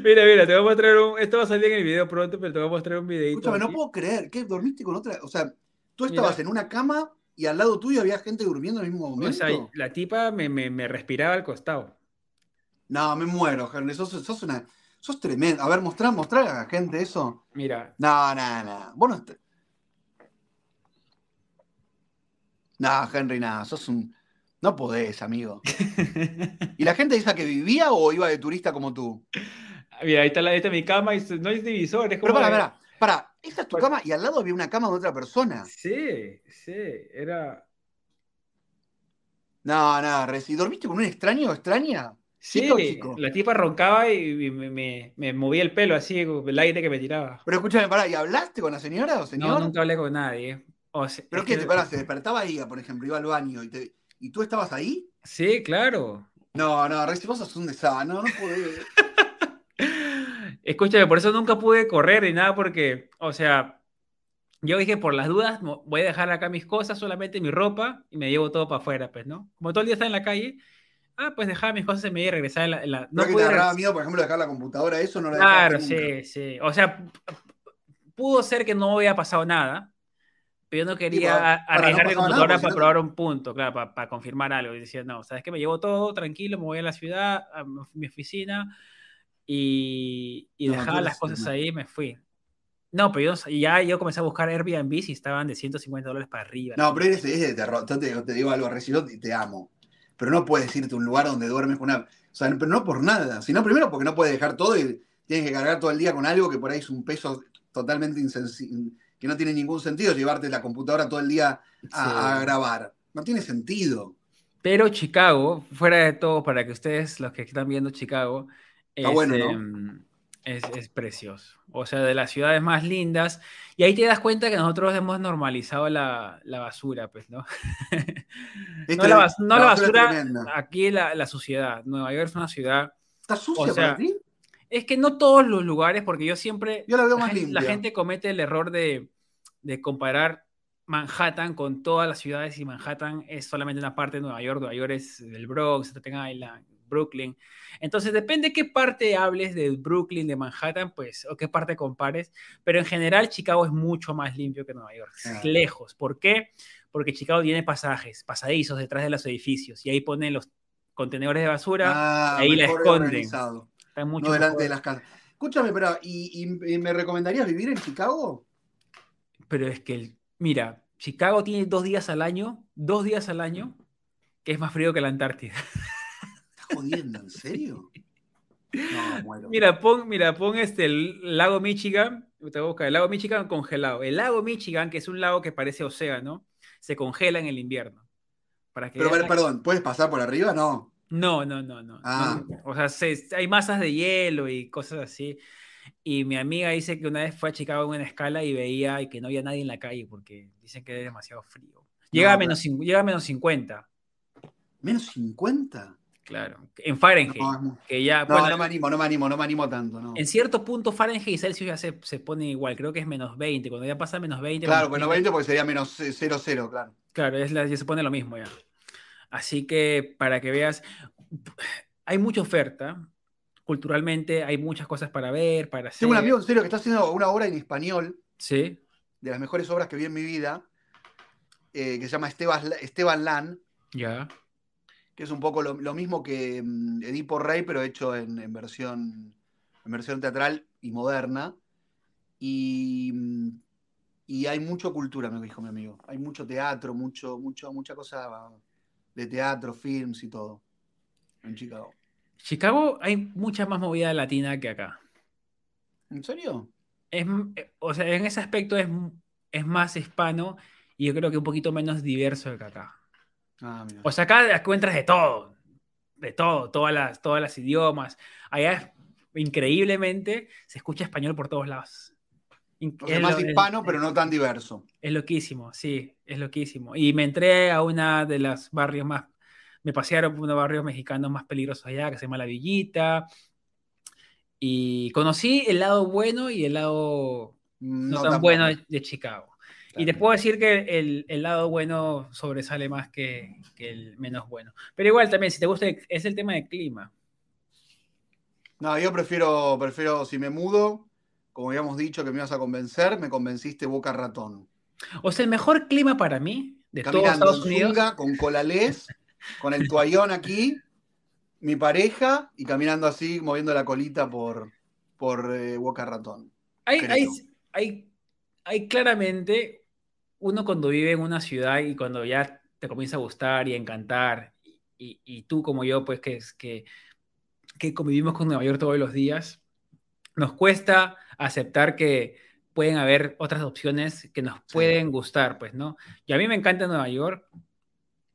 Mira, mira, te voy a mostrar un. Esto va a salir en el video pronto, pero te voy a mostrar un videito.
Escúchame, no puedo creer. ¿Qué? ¿Dormiste con otra? O sea, tú estabas en una cama y al lado tuyo había gente durmiendo en el mismo momento. O sea,
la tipa me, me, me respiraba al costado.
No, me muero, Henry. Sos, sos, una. Sos tremendo. A ver, mostrar, mostrar a la gente eso.
Mira.
No, no, no. Bueno, No, Henry, nada, sos un. No podés, amigo. *laughs* ¿Y la gente esa que vivía o iba de turista como tú?
Mira, ahí está, la, mi cama y no hay divisores.
Pero para, para, para, esta es tu cama y al lado había una cama de otra persona.
Sí, sí, era.
No, no, ¿y dormiste con un extraño o extraña?
Sí, la tipa roncaba y me, me, movía el pelo así, el aire que me tiraba.
Pero escúchame, para, ¿y hablaste con la señora o señor?
No, nunca hablé con nadie.
¿Pero qué? Te, parás, se despertaba ahí, por ejemplo, iba al baño y, te, y tú estabas ahí.
Sí, claro.
No, no, Reci, vos sos un desastre, no, no pude. *laughs*
Escúchame, por eso nunca pude correr ni nada, porque, o sea, yo dije, por las dudas, voy a dejar acá mis cosas, solamente mi ropa, y me llevo todo para afuera, pues, ¿no? Como todo el día está en la calle, ah, pues dejaba mis cosas en medio y regresaba en la...
no, que te agarraba miedo, por ejemplo, dejar la computadora, eso no
la Claro, sí, sí. O sea, pudo ser que no hubiera pasado nada, yo no quería arriesgar mi computadora para probar un punto, claro, para, confirmar algo. Y decía, no, ¿sabes qué? Me llevo todo tranquilo, me voy a la ciudad, a mi oficina y, y dejaba las cosas ahí y me fui. No, pero yo, ya yo comencé a buscar Airbnb y estaban de 150 dólares para arriba.
No, pero es, de terror. Te, te, digo algo, recibo te amo. Pero no puedes irte a un lugar donde duermes con una. O sea, pero no por nada. Sino primero porque no puedes dejar todo y tienes que cargar todo el día con algo que por ahí es un peso totalmente insensible, que no tiene ningún sentido llevarte la computadora todo el día a, grabar. No tiene sentido.
Pero Chicago, fuera de todo, para que ustedes, los que están viendo Chicago,
Está bueno, ¿no?
Em, es, precioso. O sea, de las ciudades más lindas. Y ahí te das cuenta que nosotros hemos normalizado la, basura, pues, ¿no? *laughs* no, la, basura, aquí la, la sociedad. Nueva York es una ciudad.
¿Está sucia para ti?
Es que no todos los lugares, porque yo siempre.
Yo la veo más
gente, La gente comete el error de, de comparar Manhattan con todas las ciudades y Manhattan es solamente una parte de Nueva York. Nueva York es del Bronx, Staten Island, Brooklyn. Entonces, depende qué parte hables de Brooklyn, de Manhattan, pues, o qué parte compares, pero en general Chicago es mucho más limpio que Nueva York, ah. lejos. ¿Por qué? Porque Chicago tiene pasajes, pasadizos detrás de los edificios, y ahí ponen los contenedores de basura,
ah,
ahí la esconden.
Está mucho delante de las casas. Escúchame, pero ¿y, me recomendarías vivir en Chicago?
Pero es que, mira, Chicago tiene dos días al año, dos días al año, que es más frío que la Antártida.
jodiendo? ¿En serio? *laughs*
No, muero. Mira, pon, mira, pon este el lago Michigan, te voy a buscar, el lago Michigan congelado. El lago Michigan, que es un lago que parece océano, se congela en el invierno.
Para que Pero, perdón, ¿puedes pasar por arriba? No.
No, no, no, no. Ah. o sea, hay masas de hielo y cosas así. Y mi amiga dice que una vez fue a Chicago en una escala y veía y que no había nadie en la calle porque dicen que es demasiado frío. Llega, a, menos, llega a menos 50.
¿Menos 50?
Claro, en Fahrenheit. No, que ya,
no, no me animo, no me animo, no me animo tanto. No.
En cierto punto Fahrenheit y Celsius ya se, se, pone igual, creo que es menos 20, cuando ya pasa menos 20.
Claro, menos 20 porque sería menos 0, 0, claro.
Claro, es ya se pone lo mismo ya. Así que para que veas, hay mucha oferta, culturalmente hay muchas cosas para ver, para hacer.
Tengo un amigo en serio que está haciendo una obra en español.
Sí.
De las mejores obras que vi en mi vida, eh, que se llama Esteban, Esteban Lan.
Ya
que es un poco lo, mismo que mm, Edipo Rey, pero hecho en, versión, en versión teatral y moderna. Y, mm, y, hay mucha cultura, me dijo mi amigo. Hay mucho teatro, mucho, mucho, mucha cosa de teatro, films y todo en Chicago.
Chicago hay mucha más movida latina que acá.
¿En serio?
Es, o sea, en ese aspecto es, es más hispano y yo creo que un poquito menos diverso que acá. Ah, o sea, acá encuentras de todo, de todo, todas las, todas las idiomas. Allá increíblemente se escucha español por todos lados.
es más hispano, pero no tan diverso.
Es loquísimo, sí, es loquísimo. Y me entré a una de las barrios más, me pasearon por uno de los barrios mexicanos más peligrosos allá, que se llama La Villita. Y conocí el lado bueno y el lado no, tan, bueno de Chicago. Y te puedo decir que el, lado bueno sobresale más que, el menos bueno. Pero igual también, si te gusta, es el tema del clima.
No, yo prefiero, prefiero, si me mudo, como habíamos dicho que me ibas a convencer, me convenciste Boca Ratón.
O sea, el mejor clima para mí de
Caminando
todos Estados Unidos.
con colalés, *laughs* con el toallón aquí, mi pareja, y caminando así, moviendo la colita por, por eh, Boca Ratón.
Hay, hay, hay, hay claramente uno cuando vive en una ciudad y cuando ya te comienza a gustar y a encantar, y, tú como yo, pues que, que, que convivimos con Nueva York todos los días, nos cuesta aceptar que pueden haber otras opciones que nos pueden gustar, pues, ¿no? Y a mí me encanta Nueva York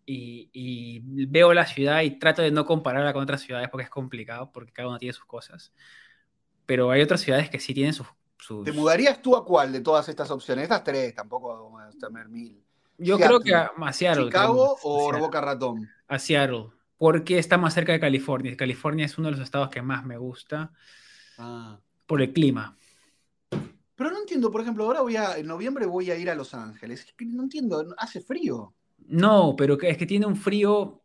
y, y, veo la ciudad y trato de no compararla con otras ciudades porque es complicado, porque cada uno tiene sus cosas. Pero hay otras ciudades que sí tienen sus
¿Te mudarías tú a cuál de todas estas opciones? Estas tres, tampoco a tener mil.
Yo creo que a, Seattle.
¿Chicago o Boca Ratón?
A Seattle, porque está más cerca de California. California es uno de los estados que más me gusta ah. por el clima.
Pero no entiendo, por ejemplo, ahora voy a, en noviembre voy a ir a Los Ángeles. no entiendo, hace frío.
No, pero es que tiene un frío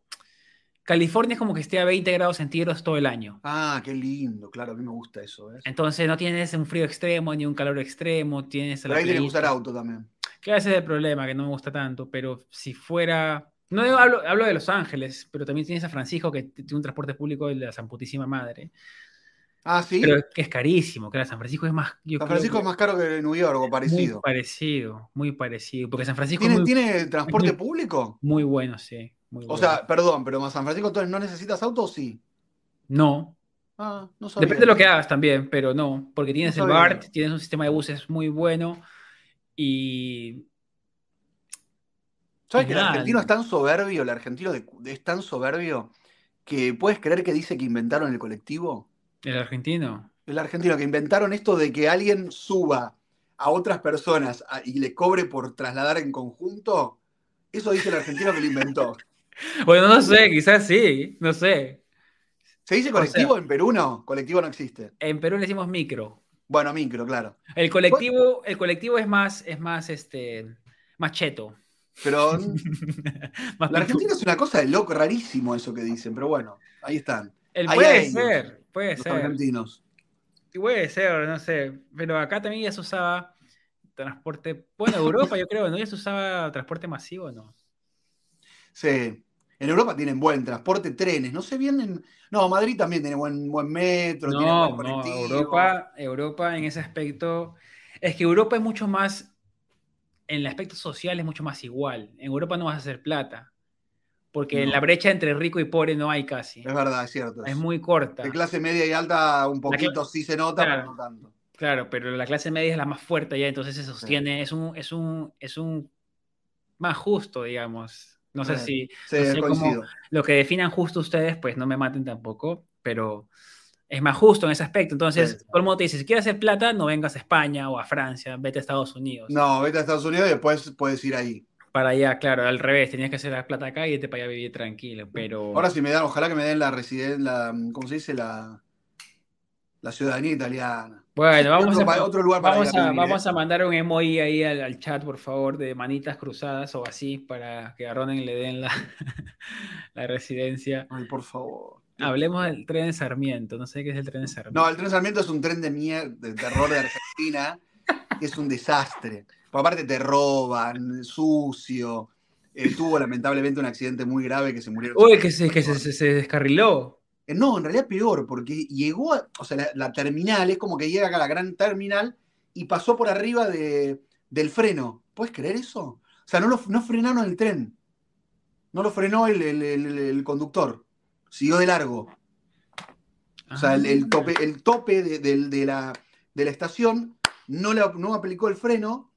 California es como que esté a 20 grados centígrados todo el año.
Ah, qué lindo, claro, a mí me gusta eso.
Entonces no tienes un frío extremo ni un calor extremo, tienes...
Pero ahí tienes que usar auto también.
Que ese es el problema, que no me gusta tanto, pero si fuera... No hablo, hablo de Los Ángeles, pero también tienes a Francisco que tiene un transporte público de la San Madre.
Ah, sí.
Pero que es carísimo, claro, San Francisco es más. yo
San Francisco es más caro que New York o
Muy
parecido.
parecido, muy parecido. Porque San Francisco
¿Tiene,
es muy,
¿tiene transporte
muy-
público?
muy bueno, sí. Muy
O
bueno.
sea, perdón, pero más San Francisco entonces no necesitas auto o sí.
no.
Ah, no sabía.
Depende de lo que hagas también, pero no. Porque tienes el. BART, tienes un sistema de buses muy bueno y.
¿Sabes que el argentino es tan soberbio, el argentino de- es tan soberbio que puedes creer que dice que inventaron el colectivo?
El argentino.
El argentino que inventaron esto de que alguien suba a otras personas a- y le cobre por trasladar en conjunto, eso dice el argentino que lo inventó. *laughs*
Bueno, no sé, quizás sí, no sé.
¿Se dice colectivo en Perú? No, colectivo no existe.
En Perú le decimos micro.
Bueno, micro, claro.
El colectivo, el colectivo es más, es más, este, más cheto.
Pero *laughs* la Argentina es una cosa de loco, rarísimo eso que dicen, pero bueno, ahí están.
El-
ahí
puede
hay
ser, puede
Los
ser.
argentinos.
Puede ser, no sé. Pero acá también ya se usaba transporte. Bueno, Europa, yo creo, ¿no? Ya se usaba transporte masivo, ¿no?
Sí. En Europa tienen buen transporte, trenes. No sé bien. en- No, Madrid también tiene buen, buen metro, tiene buen
no. Europa, Europa en ese aspecto. Es que Europa es mucho más. En el aspecto social es mucho más igual. En Europa no vas a hacer plata. Porque
No.
la brecha entre rico y pobre no hay casi.
Es verdad, es cierto.
Es muy corta.
De clase media y alta un poquito sí se nota,
Claro.
pero no tanto.
Claro, pero la clase media es la más fuerte ya, entonces se sostiene, es un, es un, es un más justo, digamos. No sé
Sí.
si
Sí,
no sé cómo-
coincido.
lo que definan justo ustedes, pues no me maten tampoco, pero es más justo en ese aspecto. Entonces,
Sí, sí.
todo el mundo te dice, si quieres hacer plata, no vengas a España o a Francia, vete a Estados Unidos.
No, vete a Estados Unidos y después puedes ir ahí.
Para allá, claro, al revés, tenías que hacer la plata acá y irte para allá a vivir tranquilo, pero...
Ahora si me dan, ojalá que me den la residencia, ¿cómo se dice? La, la ciudadanía italiana.
Bueno, vamos,
otro,
a,
otro lugar para
vamos,
a vivir,
vamos
¿eh?
a mandar un emoji ahí al, al chat, por favor, de manitas cruzadas o así, para que a Ronen le den la, *laughs* la residencia.
Ay, por favor.
Hablemos del tren de Sarmiento, no sé qué es el tren de Sarmiento.
No, el tren Sarmiento es un tren de mierda, de terror de Argentina, que es un desastre. Por aparte te roban, sucio. Eh, tuvo lamentablemente un accidente muy grave que se murieron.
Uy, que se, que se, se- se descarriló.
Eh, No, en realidad peor, porque llegó, a- o sea, la, la terminal es como que llega acá a la gran terminal y pasó por arriba de, del freno. ¿Puedes creer eso? O sea, no, lo, no frenaron el tren. No lo frenó el, el- el- el conductor. Siguió de largo. O sea, el, el tope, el tope de, del- de la, de la estación no, le, no aplicó el freno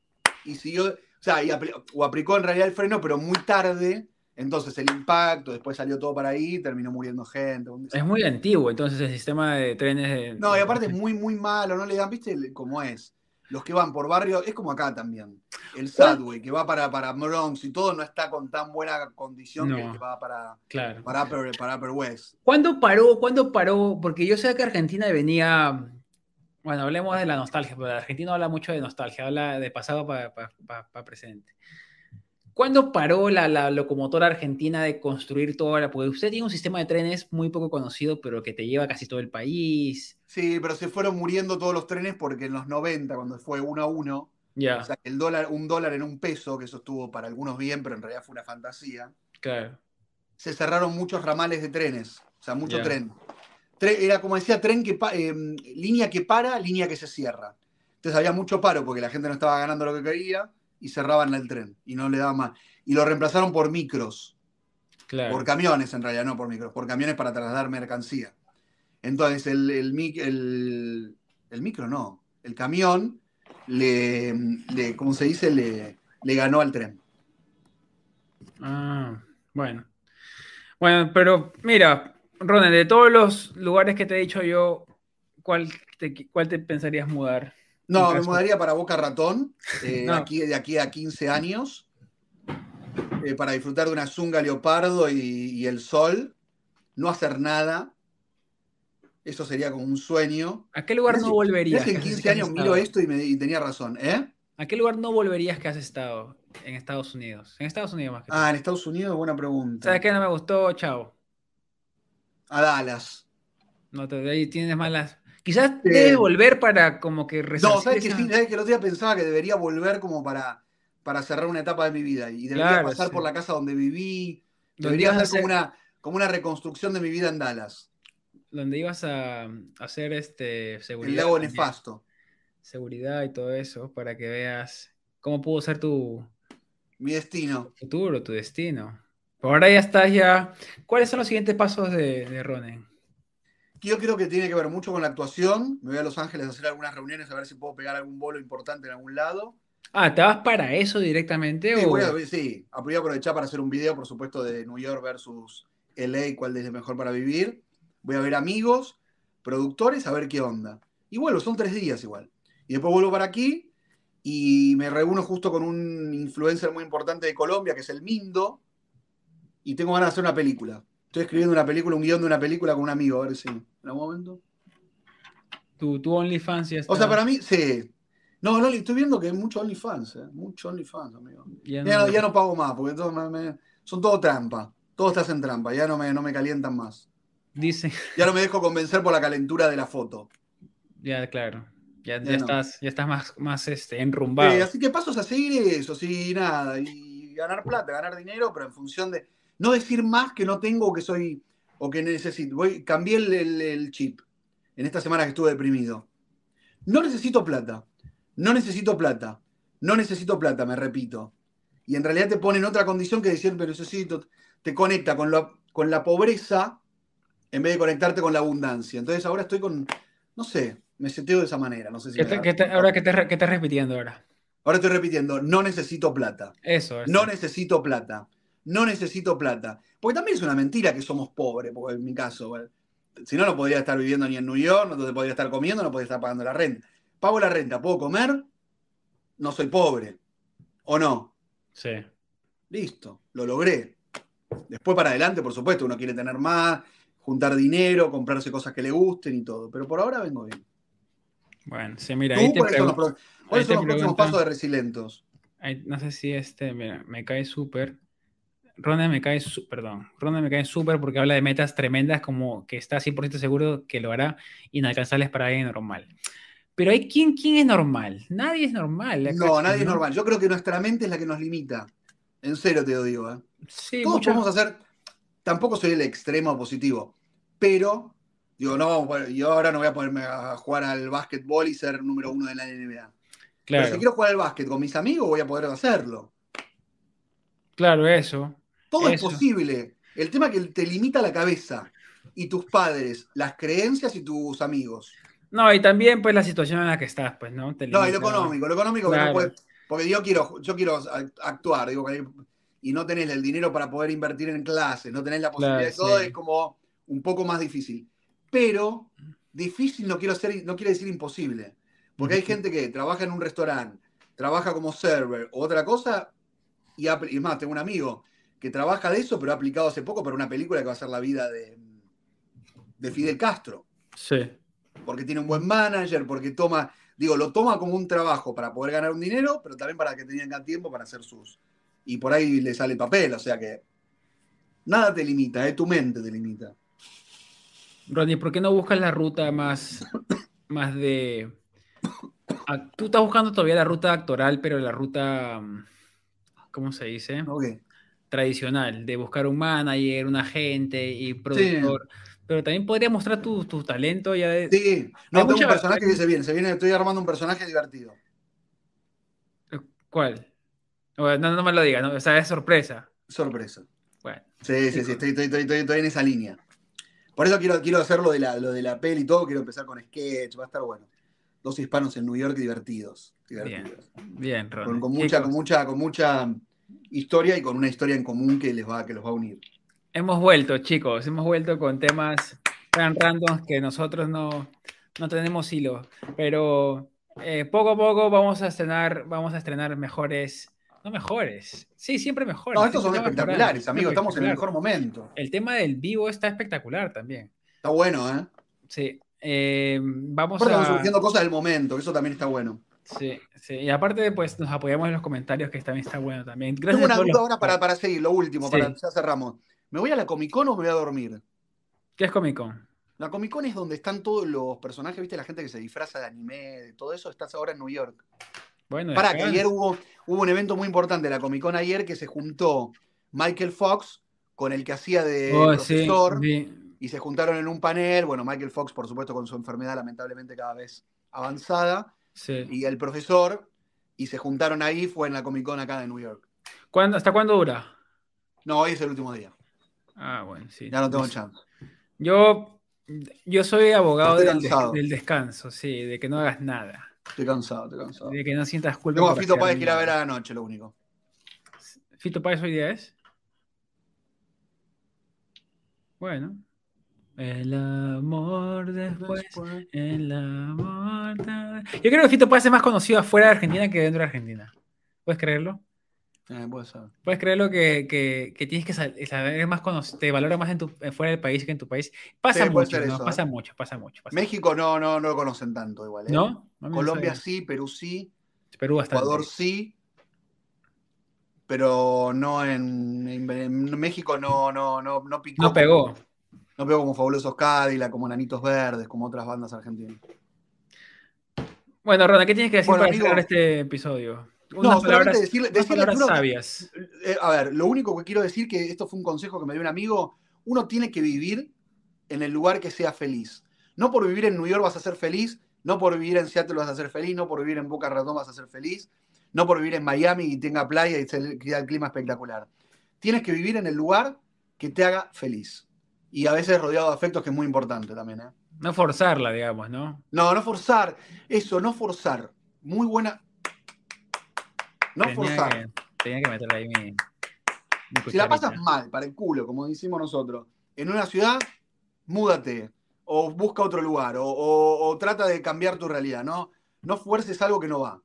y siguió, o sea, y o aplicó en realidad el freno, pero muy tarde. Entonces el impacto, después salió todo para ahí, terminó muriendo gente.
Es muy antiguo, entonces el sistema de trenes de...
No, y aparte es muy, muy malo, no le dan, viste cómo es. Los que van por barrio, es como acá también. El Subway, que va para, para Bronx y todo, no está con tan buena condición que el que va para,
Claro.
para, Upper, para Upper West.
¿Cuándo paró? ¿Cuándo paró? Porque yo sé que Argentina venía. Bueno, hablemos de la nostalgia, pero Argentina habla mucho de nostalgia, habla de pasado para presente. ¿Cuándo paró la, la locomotora argentina de construir toda la.? Porque usted tiene un sistema de trenes muy poco conocido, pero que te lleva casi todo el país.
Sí, pero se fueron muriendo todos los trenes porque en los 90, cuando fue uno a uno, o sea, el dólar, un dólar en un peso, que eso estuvo para algunos bien, pero en realidad fue una fantasía,
claro.
se cerraron muchos ramales de trenes, o sea, mucho
Ya.
tren. Era como decía, tren que eh, línea que para, línea que se cierra. Entonces había mucho paro porque la gente no estaba ganando lo que quería y cerraban el tren y no le daban más. Y lo reemplazaron por micros,
Claro.
por camiones en realidad, no por micros, por camiones para trasladar mercancía. Entonces el, el, mic- el- el micro no, el camión le, le ¿cómo se dice? Le, le ganó al tren.
Ah, bueno. Bueno, pero mira, Ronen, de todos los lugares que te he dicho yo, ¿cuál te, cuál te pensarías mudar?
No, me mudaría para Boca Ratón, eh, *laughs*
No.
aquí, de aquí a 15 años, eh, para disfrutar de una zunga leopardo y, y el sol, no hacer nada. Eso sería como un sueño.
¿A qué lugar no volverías? has-
15
que has
años miro esto y, me, y tenía razón. ¿eh?
¿A qué lugar no volverías que has estado en Estados Unidos? En Estados Unidos más que todo.
Ah, en Estados Unidos, buena pregunta.
¿Sabes qué no me gustó? Chao.
A Dallas.
No te ahí tienes malas. Quizás
Sí.
debes volver para como que
No, ¿sabes que sí? ¿Sabes que el otro día pensaba que debería volver como para, para cerrar una etapa de mi vida? Y debería
Claro,
pasar
sí.
por la casa donde viví. Debería hacer como una, como una reconstrucción de mi vida en Dallas.
donde ibas a hacer este seguridad.
El lago
también,
nefasto.
Seguridad y todo eso, para que veas cómo pudo ser tu
Mi destino.
tu futuro, tu destino. Pero ahora ya estás ya. ¿Cuáles son los siguientes pasos de, de Ronen?
Yo creo que tiene que ver mucho con la actuación. Me voy a Los Ángeles a hacer algunas reuniones a ver si puedo pegar algún bolo importante en algún lado.
Ah, ¿te vas para eso directamente?
Sí,
o-
voy a, sí, voy a aprovechar para hacer un video, por supuesto, de New York versus LA, cuál es el mejor para vivir. Voy a ver amigos, productores, a ver qué onda. Y vuelvo, son tres días igual. Y después vuelvo para aquí y me reúno justo con un influencer muy importante de Colombia, que es el Mindo, y tengo ganas de hacer una película. Estoy escribiendo una película, un guion de una película con un amigo, a ver si en algún momento.
Tu, tu OnlyFans ya está.
O sea, para mí, sí. No, no, estoy viendo que hay mucho OnlyFans, ¿eh? Mucho OnlyFans, amigo.
Ya
Ya,
no-
ya no pago más, porque todo me- me- son todo trampa. Todos te hacen trampa, ya no me, no me calientan más.
Dicen,
Ya no me dejo convencer por la calentura de la foto.
ya, claro. Ya,
Ya
ya
no.
estás, ya estás más, más este, enrumbado.
Eh, así que pasos a seguir eso, sí, nada. Y ganar plata, ganar dinero, pero en función de. No decir más que no tengo o que soy. o que necesito. Voy, cambié el, el- el chip en esta semana que estuve deprimido. No necesito plata. No necesito plata. No necesito plata, me repito. Y en realidad te pone en otra condición que decir, pero necesito. Te conecta con, lo- con la pobreza en vez de conectarte con la abundancia. Entonces ahora estoy con. No sé, me seteo de esa manera. No sé si
¿Qué te- qué te- ahora, ¿qué te, qué estás repitiendo ahora?
Ahora estoy repitiendo, no necesito plata.
Eso. eso.
No necesito plata. No necesito plata. Porque también es una mentira que somos pobres, porque en mi caso. si no, no podría estar viviendo ni en New York, no te podría estar comiendo, no podría estar pagando la renta. Pago la renta, ¿puedo comer? No soy pobre. ¿O no?
Sí.
Listo, lo logré. Después para adelante, por supuesto, uno quiere tener más, juntar dinero, comprarse cosas que le gusten y todo. Pero por ahora vengo bien.
Bueno, sí, mira,
¿Tú
ahí te
cuáles son los, pro-
te
próximos pasos de Resilentos?
ahí- no sé si este, mira, me cae súper. Ronda me cae, perdón, Ronda me cae súper porque habla de metas tremendas como que está 100% seguro que lo hará inalcanzables para alguien normal. Pero hay quién, quién es normal. Nadie es normal.
No,
¿acaso,
nadie es normal. Yo creo que nuestra mente es la que nos limita. En serio te lo digo. ¿eh?
Sí,
Todos
muchas-
podemos hacer. Tampoco soy el extremo positivo. Pero, digo, no yo ahora no voy a ponerme a jugar al básquetbol y ser número uno de la NBA.
claro,
Pero si quiero jugar al básquet con mis amigos, voy a poder hacerlo.
claro, eso.
Todo es posible. El tema que te limita la cabeza y tus padres, las creencias y tus amigos.
No, y también pues la situación en la que estás, pues, ¿no? Te
No, y lo económico, lo económico que no puede- porque yo quiero, yo quiero actuar, digo, y no tenés el dinero para poder invertir en clases, no tenés la posibilidad
Claro,
de todo,
sí.
es como un poco más difícil. Pero difícil no quiero ser, no quiere decir imposible. Porque hay gente que trabaja en un restaurante, trabaja como server o otra cosa, y, y es más, tengo un amigo que trabaja de eso, pero ha aplicado hace poco para una película que va a ser la vida de, de Fidel Castro
Sí.
porque tiene un buen manager, porque toma, digo, lo toma como un trabajo para poder ganar un dinero, pero también para que tengan tiempo para hacer sus. Y por ahí le sale papel, o sea que nada te limita, eh, tu mente te limita.
Ronnie, ¿por qué no buscas la ruta más, más de... Tú estás buscando todavía la ruta actoral, pero la ruta, mm, ¿cómo se dice?
¿no?
Tradicional, de buscar un manager, un agente y productor. Pero también podría mostrar tu, tu talento ya de...
Sí, no,
Hay
tengo un personaje que se viene, se viene, estoy armando un personaje divertido.
¿Cuál? O, No, no me lo digas, ¿no? o sea, es sorpresa.
Sorpresa.
Bueno,
Sí, sí, sí, estoy, estoy, estoy, estoy- en esa línea. Por eso quiero, quiero hacer lo de, la, lo de la peli y todo, quiero empezar con sketch, va a estar bueno. Dos hispanos en New York divertidos. divertidos.
bien, Ronnie.
con, mucha, con, mucha, con mucha historia y con una historia en común que les va, que los va a unir.
Hemos vuelto, chicos, hemos vuelto con temas tan random que nosotros no, no tenemos hilo, pero eh, poco a poco vamos a estrenar, vamos a estrenar mejores, no mejores, sí, siempre mejores.
No, estos son
estamos
espectaculares, amigos, estamos en el mejor momento.
El tema del vivo está espectacular también.
Está bueno, ¿eh?
Sí, eh, vamos
Aparte
a...
surgiendo cosas del momento, eso también está bueno.
Sí, sí, y aparte pues nos apoyamos en los comentarios que también está bueno también. Gracias
Tengo una duda
los-
ahora para, para seguir, lo último,
Sí.
para, ya cerramos. ¿Me voy a la Comic Con o me voy a dormir?
¿Qué es Comic Con?
La Comic Con es donde están todos los personajes, ¿viste? La gente que se disfraza de anime, de todo eso, estás ahora en New York.
Bueno,
Para que ayer hubo, hubo un evento muy importante la Comic Con ayer que se juntó Michael Fox con el que hacía de
Oh, sí,
profesor. y se juntaron en un panel, bueno, Michael Fox, por supuesto, con su enfermedad lamentablemente cada vez avanzada,
Sí.
y el profesor, y se juntaron ahí, fue en la Comic Con acá de New York.
¿Cuándo- ¿Hasta cuándo dura?
No, hoy es el último día,
Ah, bueno, sí.
ya no tengo chance.
Yo, yo soy abogado del, descanso, sí, de que no hagas nada,
Estoy cansado, estoy cansado.
de que no sientas culpa.
Tengo a Fito Páez que ir a ver a la noche, lo único.
¿Fito Páez hoy día es? Bueno. El amor después, el amor... tarde. Yo creo que Fito Páez es más conocido afuera de Argentina que dentro de Argentina. ¿Puedes creerlo?
Eh, ser.
Puedes creerlo que, que, que tienes que saber más cono- te valora más en tu, en fuera del país que en tu país. Pasa
Sí, puede
mucho,
ser
¿no?
eso,
Pasa
¿eh?
mucho, pasa mucho. pasa
México no, no, no lo conocen tanto igual. ¿eh?
¿No?
Colombia sí, Perú sí,
Perú bastante.
Ecuador sí, pero no en, en- en México no, no, no, no picó.
No pegó.
No pegó como Fabulosos Cádila, como Nanitos Verdes, como otras bandas argentinas.
Bueno, Ronald, ¿qué tienes que decir
Bueno,
para cerrar este episodio?
No,
Unas palabras,
decirle,
unas
decirle
palabras sabias.
Eh, a ver, lo único que quiero decir que esto fue un consejo que me dio un amigo, uno tiene que vivir en el lugar que sea feliz. No por vivir en New York vas a ser feliz, no por vivir en Seattle vas a ser feliz, no por vivir en Boca Ratón vas a ser feliz, no por vivir en Miami y tenga playa y se- que el clima espectacular. Tienes que vivir en el lugar que te haga feliz. Y a veces rodeado de afectos, que es muy importante también. ¿eh?
No forzarla, digamos, ¿no?
No, no forzar. Eso, no forzar. Muy buena. No
tenía,
forzar.
que, tenía que meter ahí mi, mi
Si la pasas mal, para el culo, como decimos nosotros, en una ciudad, múdate. O busca otro lugar. O, o- o trata de cambiar tu realidad. No, no fuerces algo que no va.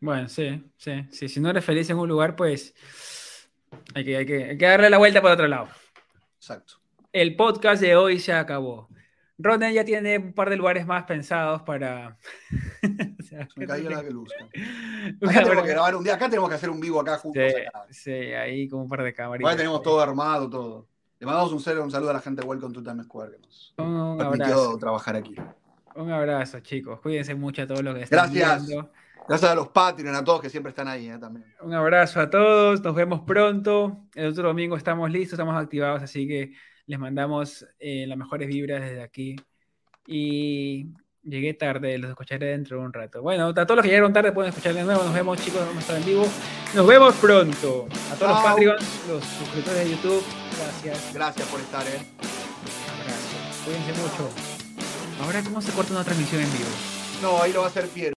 Bueno, sí, sí, sí. Si no eres feliz en un lugar, pues hay que, hay que, hay que darle la vuelta por otro lado.
Exacto.
El podcast de hoy se acabó. Ronen ya tiene un par de lugares más pensados para. *laughs* O sea,
Me cayó la que *laughs* Acá tenemos que grabar un día. Acá tenemos que hacer un vivo acá juntos.
Sí,
acá.
sí, ahí con un par de cámaras.
Acá tenemos todo armado, todo. Le mandamos un, saludo- un saludo a la gente de Welcome to Times Square que nos
Un, un
permitió
abrazo.
trabajar aquí.
Un abrazo, chicos. Cuídense mucho a todos los que están
Gracias.
viendo.
Gracias a los Patreon, a todos que siempre están ahí eh, también.
Un abrazo a todos. Nos vemos pronto. El otro domingo estamos listos, estamos activados, así que les mandamos eh, las mejores vibras desde aquí. Y llegué tarde, los escucharé dentro de un rato. Bueno, a todos los que llegaron tarde pueden escuchar de nuevo. Nos vemos, chicos. Vamos a estar en vivo. Nos vemos pronto. A todos los. Patreons, los suscriptores de YouTube. Gracias.
Gracias por estar, ¿eh?
Abrazo. Cuídense mucho. Ahora, ¿cómo se corta una transmisión en vivo?
No, ahí lo va a hacer Piero.